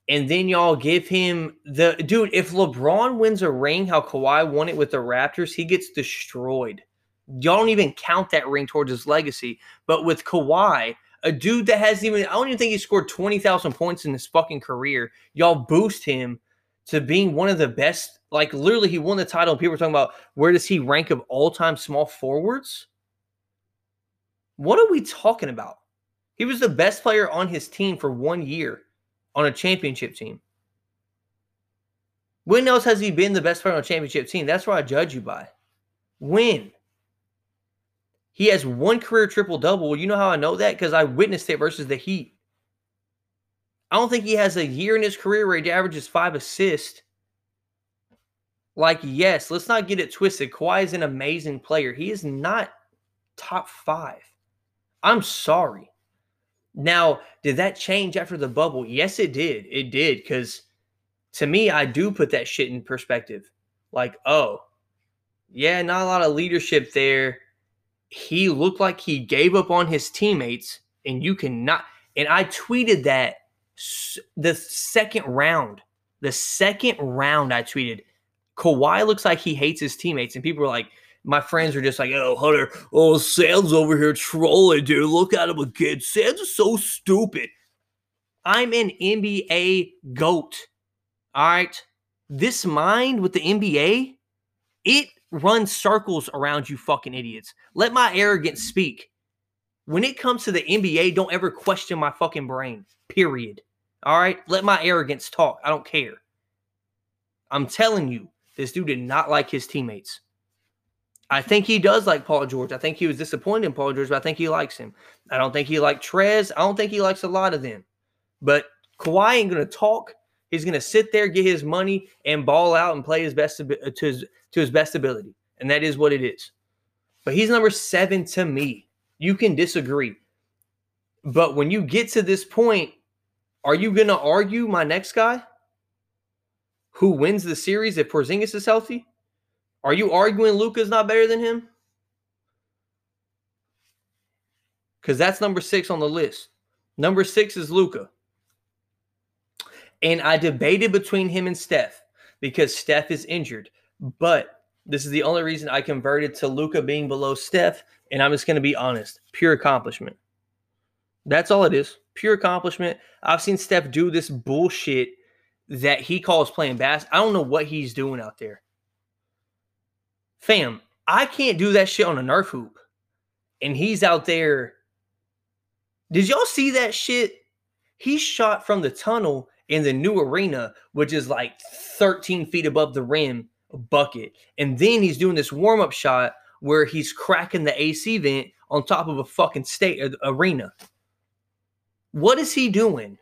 And then y'all give him the dude. If LeBron wins a ring, how Kawhi won it with the Raptors, he gets destroyed. Y'all don't even count that ring towards his legacy. But with Kawhi, a dude that hasn't even, I don't even think he scored 20,000 points in his fucking career. Y'all boost him to being one of the best. Like, literally, he won the title. And people are talking about where does he rank of all time small forwards? What are we talking about? He was the best player on his team for one year on a championship team? When else has he been the best player on a championship team? That's what I judge you by. When? He has one career triple double. You know how I know that? Because I witnessed it versus the Heat. I don't think he has a year in his career where he averages five assists. Like, yes, let's not get it twisted. Kawhi is an amazing player. He is not top five. I'm sorry. Now, did that change after the bubble? Yes, it did. It did. Because to me, I do put that shit in perspective. Like, oh, yeah, not a lot of leadership there. He looked like he gave up on his teammates, and you cannot. And I tweeted that the second round, the second round, I tweeted, Kawhi looks like he hates his teammates, and people were like, my friends are just like, oh, Hunter, oh, Sam's over here trolling, dude. Look at him again. Sam's is so stupid. I'm an NBA GOAT. All right. This mind with the NBA, it runs circles around you fucking idiots. Let my arrogance speak. When it comes to the NBA, don't ever question my fucking brain. Period. All right. Let my arrogance talk. I don't care. I'm telling you, this dude did not like his teammates. I think he does like Paul George. I think he was disappointed in Paul George, but I think he likes him. I don't think he liked Trez. I don't think he likes a lot of them. But Kawhi ain't gonna talk. He's gonna sit there, get his money, and ball out and play his best uh, to his to his best ability, and that is what it is. But he's number seven to me. You can disagree, but when you get to this point, are you gonna argue my next guy? Who wins the series if Porzingis is healthy? Are you arguing Luka's not better than him? Because that's number six on the list. Number six is Luka. And I debated between him and Steph because Steph is injured. But this is the only reason I converted to Luka being below Steph. And I'm just going to be honest pure accomplishment. That's all it is. Pure accomplishment. I've seen Steph do this bullshit that he calls playing basketball. I don't know what he's doing out there. Fam, I can't do that shit on a Nerf hoop. And he's out there. Did y'all see that shit? He shot from the tunnel in the new arena, which is like 13 feet above the rim bucket. And then he's doing this warm up shot where he's cracking the AC vent on top of a fucking state uh, arena. What is he doing?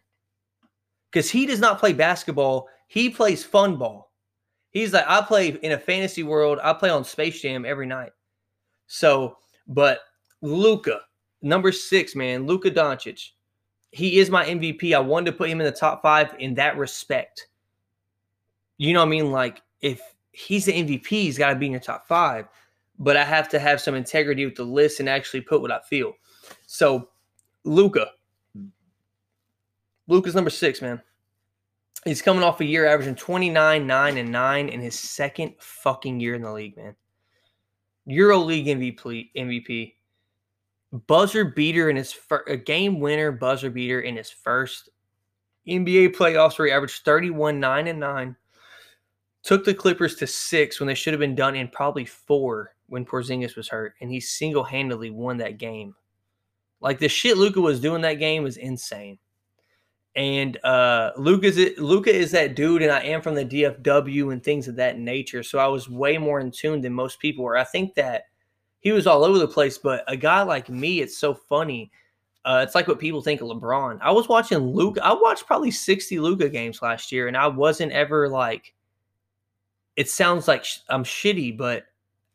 Because he does not play basketball, he plays fun ball. He's like, I play in a fantasy world. I play on Space Jam every night. So, but Luka, number six, man, Luka Doncic, he is my MVP. I wanted to put him in the top five in that respect. You know what I mean? Like, if he's the MVP, he's got to be in your top five. But I have to have some integrity with the list and actually put what I feel. So, Luka, Luka's number six, man. He's coming off a year averaging 29, 9, and 9 in his second fucking year in the league, man. Euro League MVP, MVP. Buzzer beater in his first, a game winner buzzer beater in his first NBA playoffs where he averaged 31, 9, and 9. Took the Clippers to six when they should have been done in probably four when Porzingis was hurt, and he single handedly won that game. Like the shit Luka was doing that game was insane. And uh, Luka is Luka is that dude, and I am from the DFW and things of that nature. So I was way more in tune than most people were. I think that he was all over the place, but a guy like me, it's so funny. Uh, it's like what people think of LeBron. I was watching Luka. I watched probably sixty Luka games last year, and I wasn't ever like. It sounds like sh- I'm shitty, but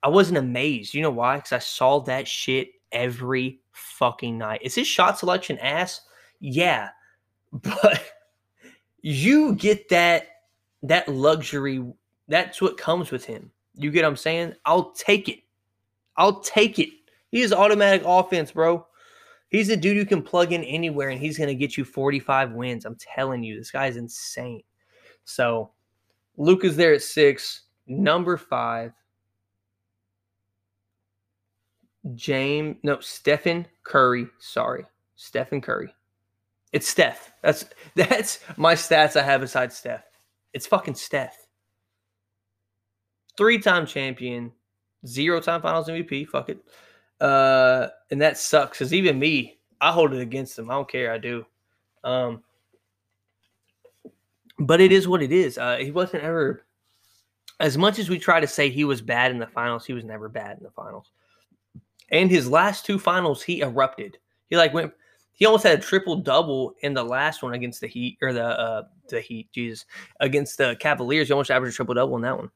I wasn't amazed. You know why? Because I saw that shit every fucking night. Is his shot selection ass? Yeah but you get that that luxury. That's what comes with him. You get what I'm saying? I'll take it. I'll take it. He is automatic offense, bro. He's a dude you can plug in anywhere and he's going to get you 45 wins. I'm telling you, this guy's insane. So, Luke is there at six. Number five, James, no, Stephen Curry. Sorry, Stephen Curry. It's Steph. That's that's my stats I have besides Steph. It's fucking Steph. Three-time champion, zero-time Finals MVP. Fuck it. Uh, and that sucks because even me, I hold it against him. I don't care. I do. Um, but it is what it is. Uh, he wasn't ever, as much as we try to say he was bad in the finals, he was never bad in the finals. And his last two finals, he erupted. He like went. He almost had a triple double in the last one against the Heat or the uh the Heat. Jesus, against the Cavaliers, he almost averaged a triple double in that one.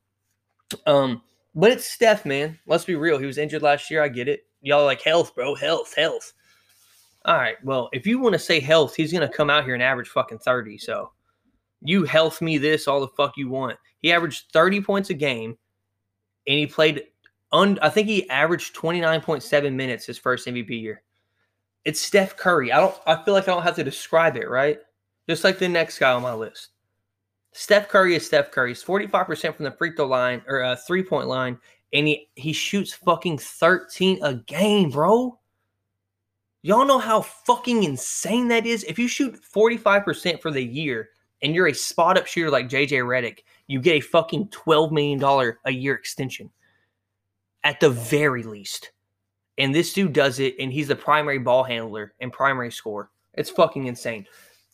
Um, but it's Steph, man. Let's be real. He was injured last year. I get it. Y'all like health, bro. Health, health. All right. Well, if you want to say health, he's gonna come out here and average fucking thirty. So you health me this all the fuck you want. He averaged thirty points a game, and he played. Un, I think he averaged twenty nine point seven minutes his first MVP year. It's Steph Curry. I don't. I feel like I don't have to describe it, right? Just like the next guy on my list. Steph Curry is Steph Curry. He's 45% from the free throw line or uh, three point line, and he, he shoots fucking 13 a game, bro. Y'all know how fucking insane that is? If you shoot 45% for the year and you're a spot up shooter like JJ Redick, you get a fucking $12 million a year extension at the very least. And this dude does it, and he's the primary ball handler and primary scorer. It's fucking insane.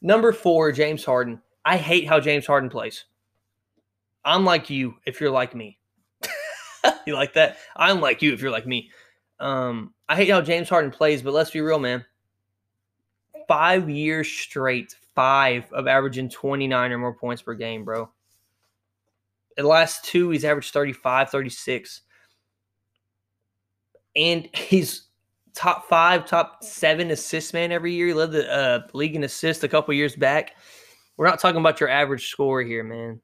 Number four, James Harden. I hate how James Harden plays. I'm like you if you're like me. you like that? I'm like you if you're like me. Um, I hate how James Harden plays, but let's be real, man. Five years straight, five of averaging 29 or more points per game, bro. The last two, he's averaged 35, 36. And he's top five, top seven assist man every year. He led the uh, league in assists a couple years back. We're not talking about your average score here, man.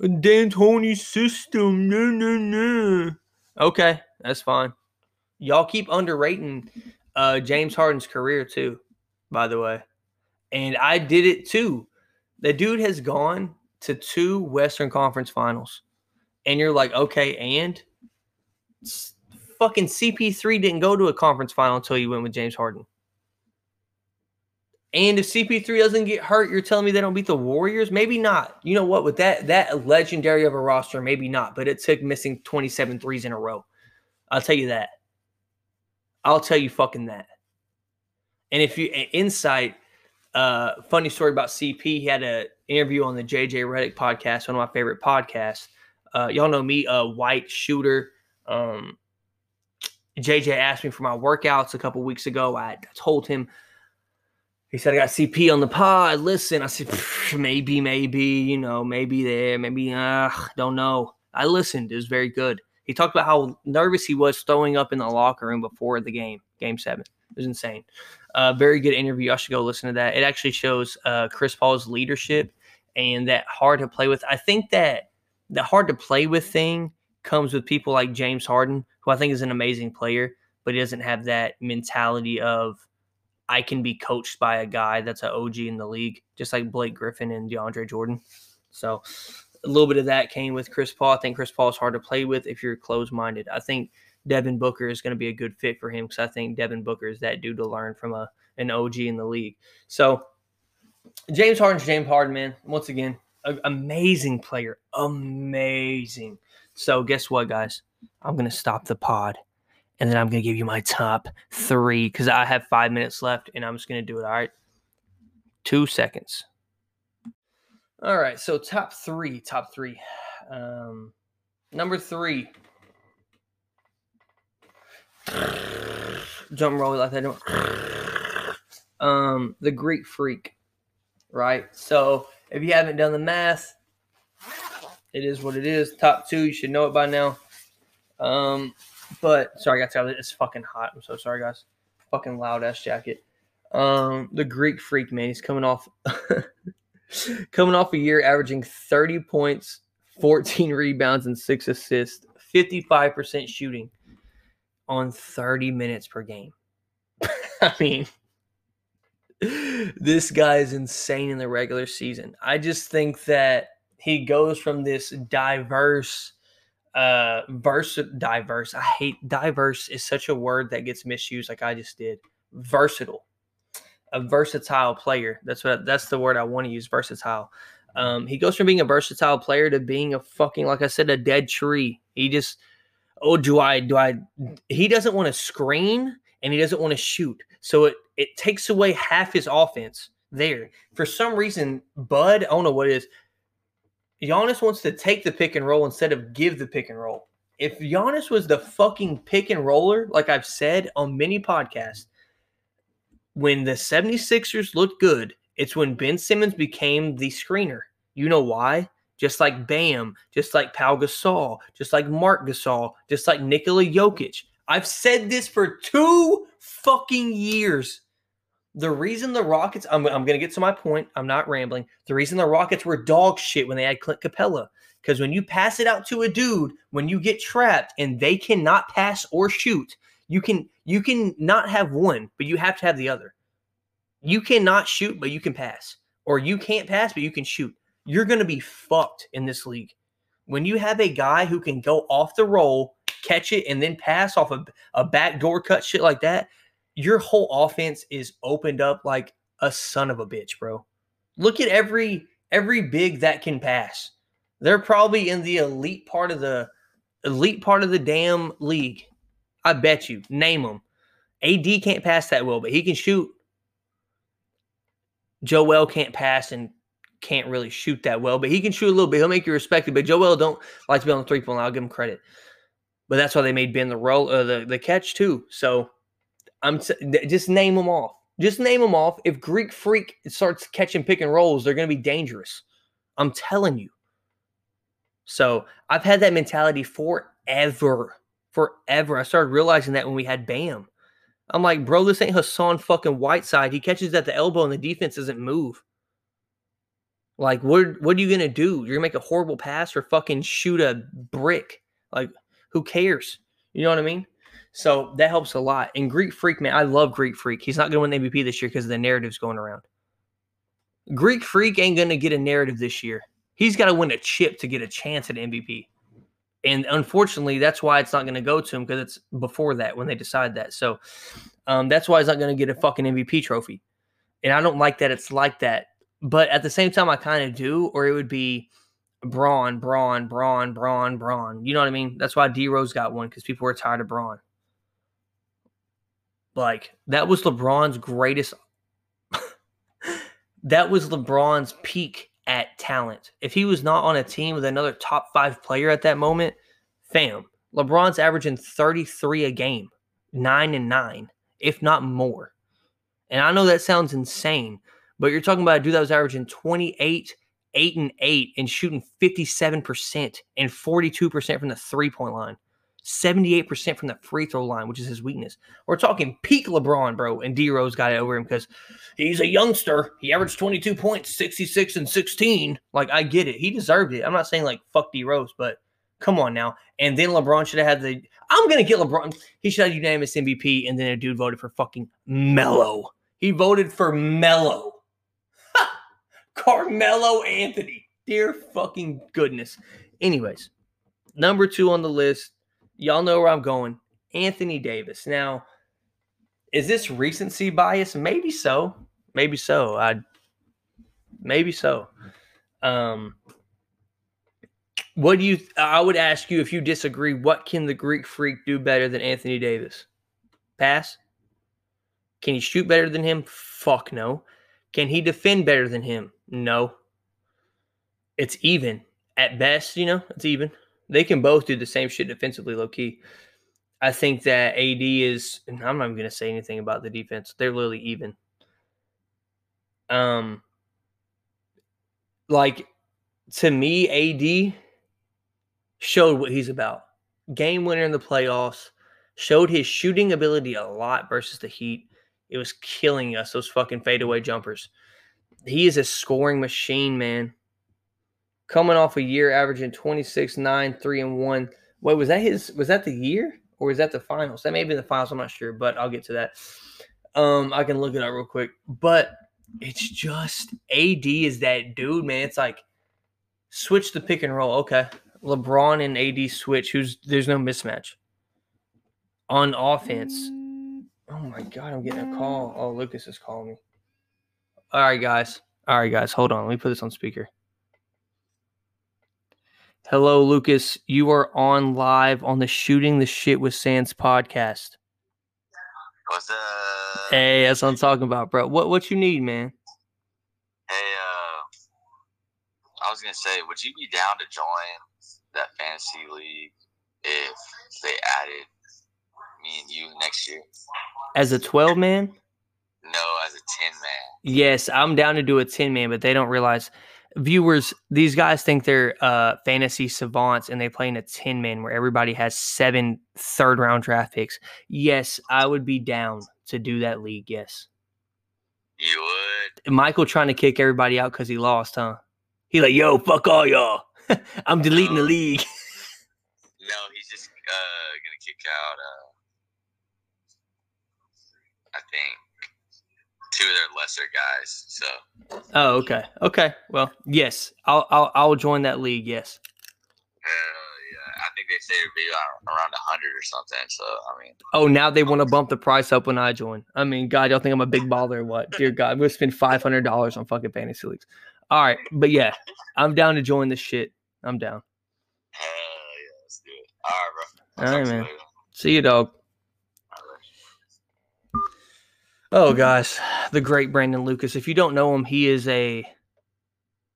D'Antoni's system. No, no, no. Okay, that's fine. Y'all keep underrating uh, James Harden's career too, by the way. And I did it too. The dude has gone to two Western Conference finals. And you're like, okay, and fucking CP3 didn't go to a conference final until you went with James Harden. And if CP3 doesn't get hurt, you're telling me they don't beat the Warriors? Maybe not. You know what? With that that legendary of a roster, maybe not. But it took missing 27 threes in a row. I'll tell you that. I'll tell you fucking that. And if you insight, uh, funny story about CP, he had an interview on the JJ Redick podcast, one of my favorite podcasts. Uh, y'all know me, a white shooter. Um, JJ asked me for my workouts a couple weeks ago. I told him he said, I got CP on the pod. Listen, I said, maybe, maybe, you know, maybe there, maybe, uh, don't know. I listened. It was very good. He talked about how nervous he was throwing up in the locker room before the game, game seven. It was insane. Uh, very good interview. I should go listen to that. It actually shows uh, Chris Paul's leadership and that hard to play with. I think that the hard to play with thing comes with people like James Harden, who I think is an amazing player, but he doesn't have that mentality of I can be coached by a guy that's an OG in the league, just like Blake Griffin and DeAndre Jordan. So a little bit of that came with Chris Paul. I think Chris Paul is hard to play with if you're closed minded. I think Devin Booker is going to be a good fit for him because I think Devin Booker is that dude to learn from a an OG in the league. So James Harden's James Harden, man. Once again, amazing player, amazing. So guess what, guys? I'm gonna stop the pod and then I'm going to give you my top three because I have five minutes left and I'm just going to do it. All right. Two seconds. All right. So, top three, top three. Um, number three. Jump roll like that. Um, the Greek freak, right? So, if you haven't done the math, it is what it is. Top two, you should know it by now. Um, but sorry, guys, it's fucking hot. I'm so sorry, guys. Fucking loud ass jacket. Um, the Greek freak man, he's coming off coming off a year averaging 30 points, 14 rebounds, and six assists, 55% shooting on 30 minutes per game. I mean, this guy is insane in the regular season. I just think that he goes from this diverse uh verse diverse. I hate diverse is such a word that gets misused like i just did. Versatile. A versatile player. That's what that's the word i want to use versatile. Um he goes from being a versatile player to being a fucking like i said a dead tree. He just oh do i do i he doesn't want to screen and he doesn't want to shoot. So it it takes away half his offense there. For some reason, Bud, I don't know what it is. Giannis wants to take the pick and roll instead of give the pick and roll. If Giannis was the fucking pick and roller, like I've said on many podcasts, when the 76ers looked good, it's when Ben Simmons became the screener. You know why? Just like Bam, just like Pau Gasol, just like Marc Gasol, just like Nikola Jokic. I've said this for two fucking years. The reason the Rockets, I'm, I'm going to get to my point. I'm not rambling. The reason the Rockets were dog shit when they had Clint Capela, because when you pass it out to a dude, when you get trapped and they cannot pass or shoot, you can you can not have one, but you have to have the other. You cannot shoot, but you can pass, or you can't pass, but you can shoot. You're going to be fucked in this league. When you have a guy who can go off the roll, catch it, and then pass off a, a backdoor cut shit like that, your whole offense is opened up like a son of a bitch, bro. Look at every every big that can pass. They're probably in the elite part of the elite part of the damn league. I bet you. Name them. AD can't pass that well, but he can shoot. Joel can't pass and can't really shoot that well, but he can shoot a little bit. He'll make you respect it. But Joel don't like to be on the three point line. I'll give him credit. But that's why they made Ben the roll, uh, the the catch too. So I'm just name them off. Just name them off. If Greek Freak starts catching pick and rolls, they're going to be dangerous. I'm telling you. So I've had that mentality forever, forever. I started realizing that when we had Bam. I'm like, bro, this ain't Hassan fucking Whiteside. He catches at the elbow and the defense doesn't move. Like, what what are you gonna do? You're gonna make a horrible pass or fucking shoot a brick? Like, who cares? You know what I mean? So that helps a lot. And Greek Freak, man, I love Greek Freak. He's not gonna win the MVP this year because the narrative's going around. Greek Freak ain't gonna get a narrative this year. He's got to win a chip to get a chance at MVP. And unfortunately, that's why it's not going to go to him because it's before that when they decide that. So um, that's why he's not going to get a fucking MVP trophy. And I don't like that it's like that. But at the same time, I kind of do, or it would be Bron, Bron, Bron, Bron, Bron. You know what I mean? That's why D Rose got one because people were tired of Bron. Like that was LeBron's greatest. that was LeBron's peak at talent. If he was not on a team with another top five player at that moment, fam, LeBron's averaging 33 a game, nine and nine, if not more. And I know that sounds insane, but you're talking about a dude that was averaging 28, 8 and 8, and shooting 57% and 42% from the three point line. 78% from the free throw line, which is his weakness. We're talking peak LeBron, bro, and D Rose got it over him because he's a youngster. He averaged 22 points, 66 and 16. Like, I get it. He deserved it. I'm not saying like fuck D Rose, but come on now. And then LeBron should have had the. I'm gonna get LeBron. He should have unanimous MVP, and then a dude voted for fucking Melo. He voted for Melo. Carmelo Anthony. Dear fucking goodness. Anyways, number two on the list y'all know where I'm going. Anthony Davis. Now, is this recency bias? Maybe so. Maybe so. I maybe so. Um what do you I would ask you if you disagree, what can the Greek freak do better than Anthony Davis? Pass? Can he shoot better than him? Fuck no. Can he defend better than him? No. It's even. At best, you know, it's even. They can both do the same shit defensively, low key. I think that AD is. I'm not even going to say anything about the defense. They're literally even. Um, like to me, AD showed what he's about. Game winner in the playoffs. Showed his shooting ability a lot versus the Heat. It was killing us those fucking fadeaway jumpers. He is a scoring machine, man coming off a year averaging 26, 9, 3, and 1. Wait, was that his was that the year or was that the finals? That may be the finals, I'm not sure, but I'll get to that. Um, I can look it up real quick. But it's just AD is that dude, man. It's like switch the pick and roll. Okay. LeBron and AD switch. Who's there's no mismatch. On offense. Oh my god, I'm getting a call. Oh, Lucas is calling me. All right, guys. All right, guys. Hold on. Let me put this on speaker. Hello, Lucas. You are on live on the Shooting the Shit with Sands podcast. What's up? Hey, that's what I'm talking about, bro. What what you need, man? Hey, uh, I was gonna say, would you be down to join that fantasy league if they added me and you next year? As a 12 man? No, as a ten man. Yes, I'm down to do a 10 man, but they don't realize viewers, these guys think they're uh, fantasy savants and they play in a 10 man where everybody has seven third round draft picks. Yes, I would be down to do that league. Yes. You would. Michael trying to kick everybody out because he lost, huh? He like, yo, fuck all y'all. I'm deleting the league. No, he's just uh, gonna kick out. Uh, I think two of their lesser guys. So Oh, okay. Okay. Well, yes, I'll I'll, I'll join that league. Yes. hell yeah, I think they say it'd be around a hundred or something. So I mean, Oh, now they want to bump the price up when I join. I mean, God, y'all think I'm a big baller or what? Dear God, I'm gonna spend five hundred dollars on fucking fantasy leagues. All right, but yeah, I'm down to join this shit. I'm down. hell yeah, let's do it. All right, bro. All right, talk to you man. See you, dog. All right. Oh, guys, the great Brandon Lucas. If you don't know him, he is a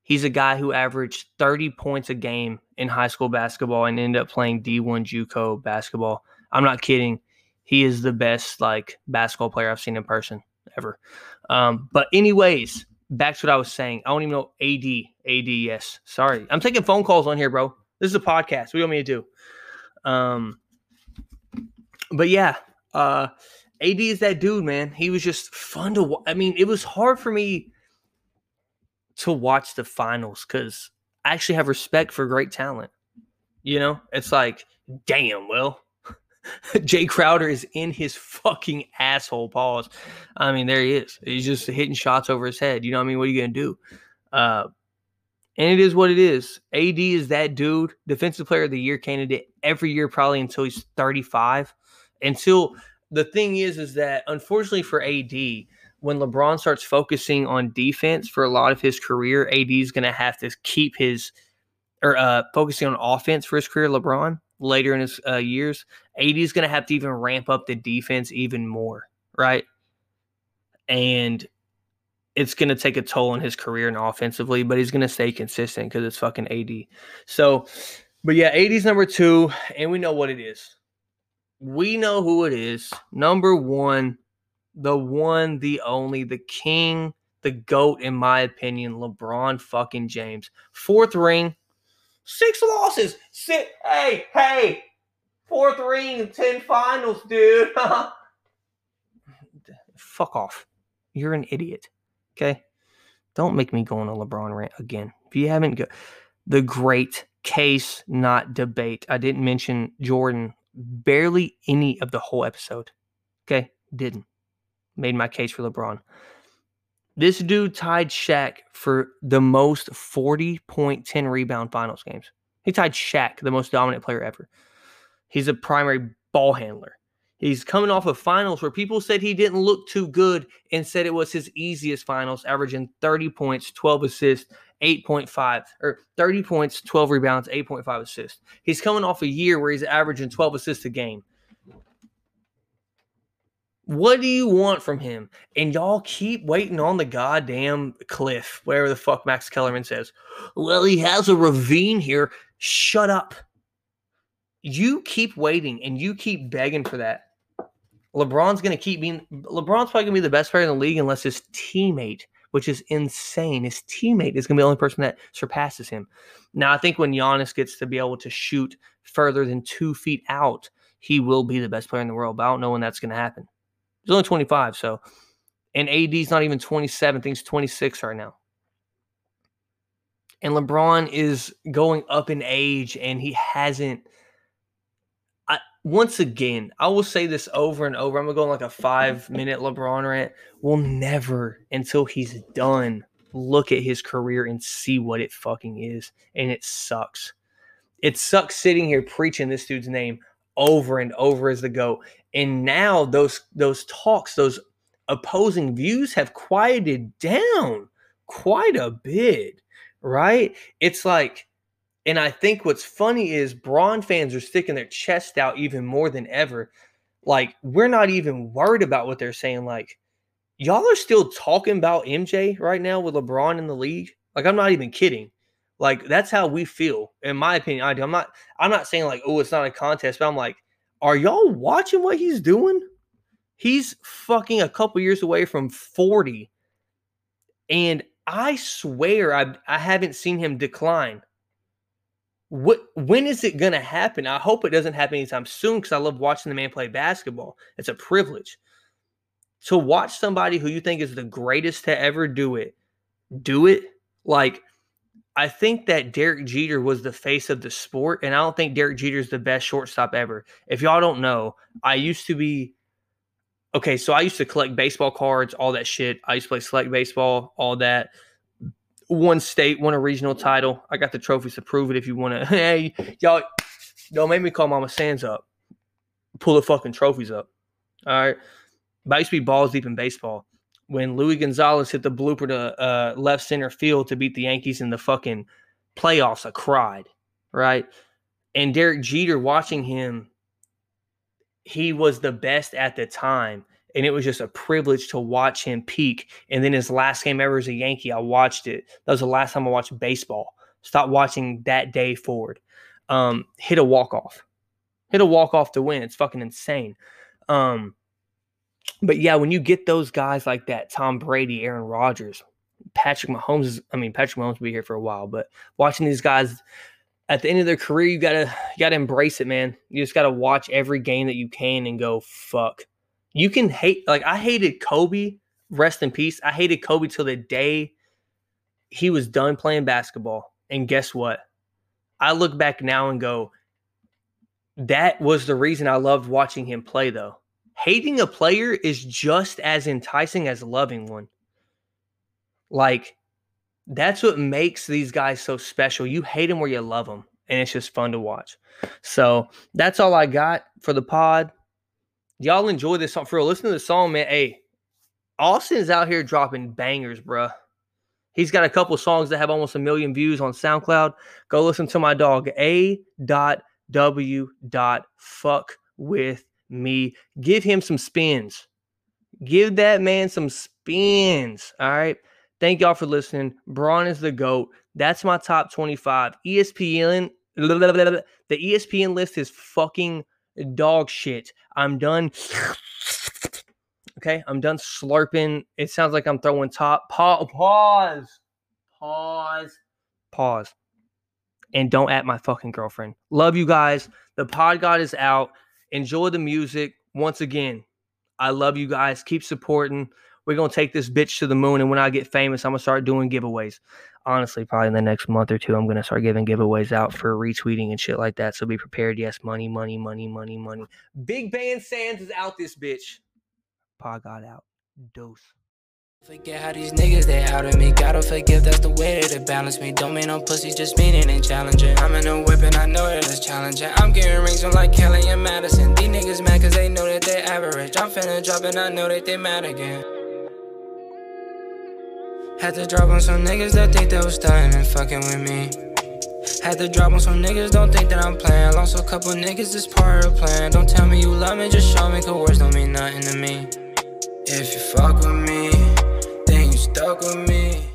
he's a guy who averaged 30 points a game in high school basketball and ended up playing D1 JUCO basketball. I'm not kidding. He is the best like basketball player I've seen in person ever. Um, but anyways, back to what I was saying. I don't even know AD. AD, yes. Sorry. I'm taking phone calls on here, bro. This is a podcast. What do you want me to do? Um, but yeah, uh, AD is that dude, man. He was just fun to watch. I mean, it was hard for me to watch the finals because I actually have respect for great talent. You know, it's like, damn, well, Jae Crowder is in his fucking asshole. Pause. I mean, there he is. He's just hitting shots over his head. You know what I mean? What are you gonna do? Uh, and it is what it is. AD is that dude, defensive player of the year candidate every year, probably until he's 35. Until the thing is, is that unfortunately for AD, when LeBron starts focusing on defense for a lot of his career, AD is going to have to keep his or uh, focusing on offense for his career. LeBron later in his uh, years, AD is going to have to even ramp up the defense even more, right? And it's going to take a toll on his career and offensively, but he's going to stay consistent because it's fucking AD. So, but yeah, AD's number two, and we know what it is. We know who it is. Number one, the one, the only, the king, the GOAT, in my opinion, LeBron fucking James. Fourth ring, six losses. Six, hey, hey, fourth ring, and 10 finals, dude. Fuck off. You're an idiot. Okay. Don't make me go on a LeBron rant again. If you haven't go the great case, not debate. I didn't mention Jordan barely any of the whole episode. Okay. Didn't. Made my case for LeBron. This dude tied Shaq for the most 40 point 10 rebound finals games. He tied Shaq, the most dominant player ever. He's a primary ball handler. He's coming off of finals where people said he didn't look too good and said it was his easiest finals, averaging 30 points, 12 assists, 8.5, or 30 points, 12 rebounds, 8.5 assists. He's coming off a year where he's averaging 12 assists a game. What do you want from him? And y'all keep waiting on the goddamn cliff, wherever the fuck Max Kellerman says. Well, he has a ravine here. Shut up. You keep waiting and you keep begging for that. LeBron's going to keep being LeBron's probably going to be the best player in the league unless his teammate, which is insane, his teammate is going to be the only person that surpasses him. Now, I think when Giannis gets to be able to shoot further than two feet out, he will be the best player in the world. But I don't know when that's going to happen. He's only 25, so and AD's not even 27, I think he's 26 right now. And LeBron is going up in age and he hasn't once again, I will say this over and over. I'm gonna go on like a five minute LeBron rant. We'll never, until he's done, look at his career and see what it fucking is. And it sucks. It sucks sitting here preaching this dude's name over and over as the GOAT. And now those those talks, those opposing views have quieted down quite a bit, right? It's like and I think what's funny is Bron fans are sticking their chest out even more than ever. Like, we're not even worried about what they're saying. Like, y'all are still talking about MJ right now with LeBron in the league. Like, I'm not even kidding. Like that's how we feel, in my opinion. I do. I'm not. I'm not saying like, oh, it's not a contest, but I'm like, are y'all watching what he's doing? He's fucking a couple years away from 40. And I swear I I haven't seen him decline. What when is it gonna happen? I hope it doesn't happen anytime soon because I love watching the man play basketball. It's a privilege. To watch somebody who you think is the greatest to ever do it, do it. Like, I think that Derek Jeter was the face of the sport, and I don't think Derek Jeter is the best shortstop ever. If y'all don't know, I used to be okay, so I used to collect baseball cards, all that shit. I used to play select baseball, all that. One state, won a regional title. I got the trophies to prove it if you want to. Hey, y'all, don't make me call Mama Sands up. Pull the fucking trophies up. All right. But I used to be balls deep in baseball. When Luis Gonzalez hit the blooper to uh, left center field to beat the Yankees in the fucking playoffs, I cried. Right. And Derek Jeter watching him he was the best at the time. And it was just a privilege to watch him peak. And then his last game ever as a Yankee, I watched it. That was the last time I watched baseball. Stop watching that day forward. Um, hit a walk off, hit a walk off to win. It's fucking insane. Um, but yeah, when you get those guys like that, Tom Brady, Aaron Rodgers, Patrick Mahomes is, I mean, Patrick Mahomes will be here for a while, but watching these guys at the end of their career, you gotta you gotta embrace it, man. You just gotta watch every game that you can and go fuck. You can hate like I hated Kobe. Rest in peace. I hated Kobe till the day he was done playing basketball. And guess what? I look back now and go, that was the reason I loved watching him play, though. Hating a player is just as enticing as loving one. Like, that's what makes these guys so special. You hate them where you love them, and it's just fun to watch. So that's all I got for the pod. Y'all enjoy this song. For real, listen to the song, man. Hey, Austin's out here dropping bangers, bruh. He's got a couple songs that have almost a million views on SoundCloud. Go listen to my dog, A. W. Fuck with me. Give him some spins. Give that man some spins. All right. Thank y'all for listening. Bron is the GOAT. That's my top 25. ESPN, the ESPN list is fucking dog shit. I'm done. Okay, I'm done slurping. It sounds like I'm throwing top. Pa- pause. Pause. Pause. And don't at my fucking girlfriend. Love you guys. The pod god is out. Enjoy the music. Once again, I love you guys. Keep supporting we're gonna take this bitch to the moon. And when I get famous, I'm gonna start doing giveaways. Honestly, probably in the next month or two, I'm gonna start giving giveaways out for retweeting and shit like that. So be prepared. Yes, money, money, money, money, money. Big Band Sands is out this bitch. Pa got out. Dose. Forget how these niggas they out of me. Gotta forgive, that's the way that it balance me. Don't mean no pussy, just meaning and challenging. I'm in a whip and I know that it's challenging. I'm getting rings on like Kelly and Madison. These niggas mad cause they know that they average. I'm finna drop and I know that they mad again. Had to drop on some niggas that think they was starting and fucking with me. Had to drop on some niggas, don't think that I'm playing. Lost a couple niggas, this part of the plan. Don't tell me you love me, just show me, cause words don't mean nothing to me. If you fuck with me, then you stuck with me.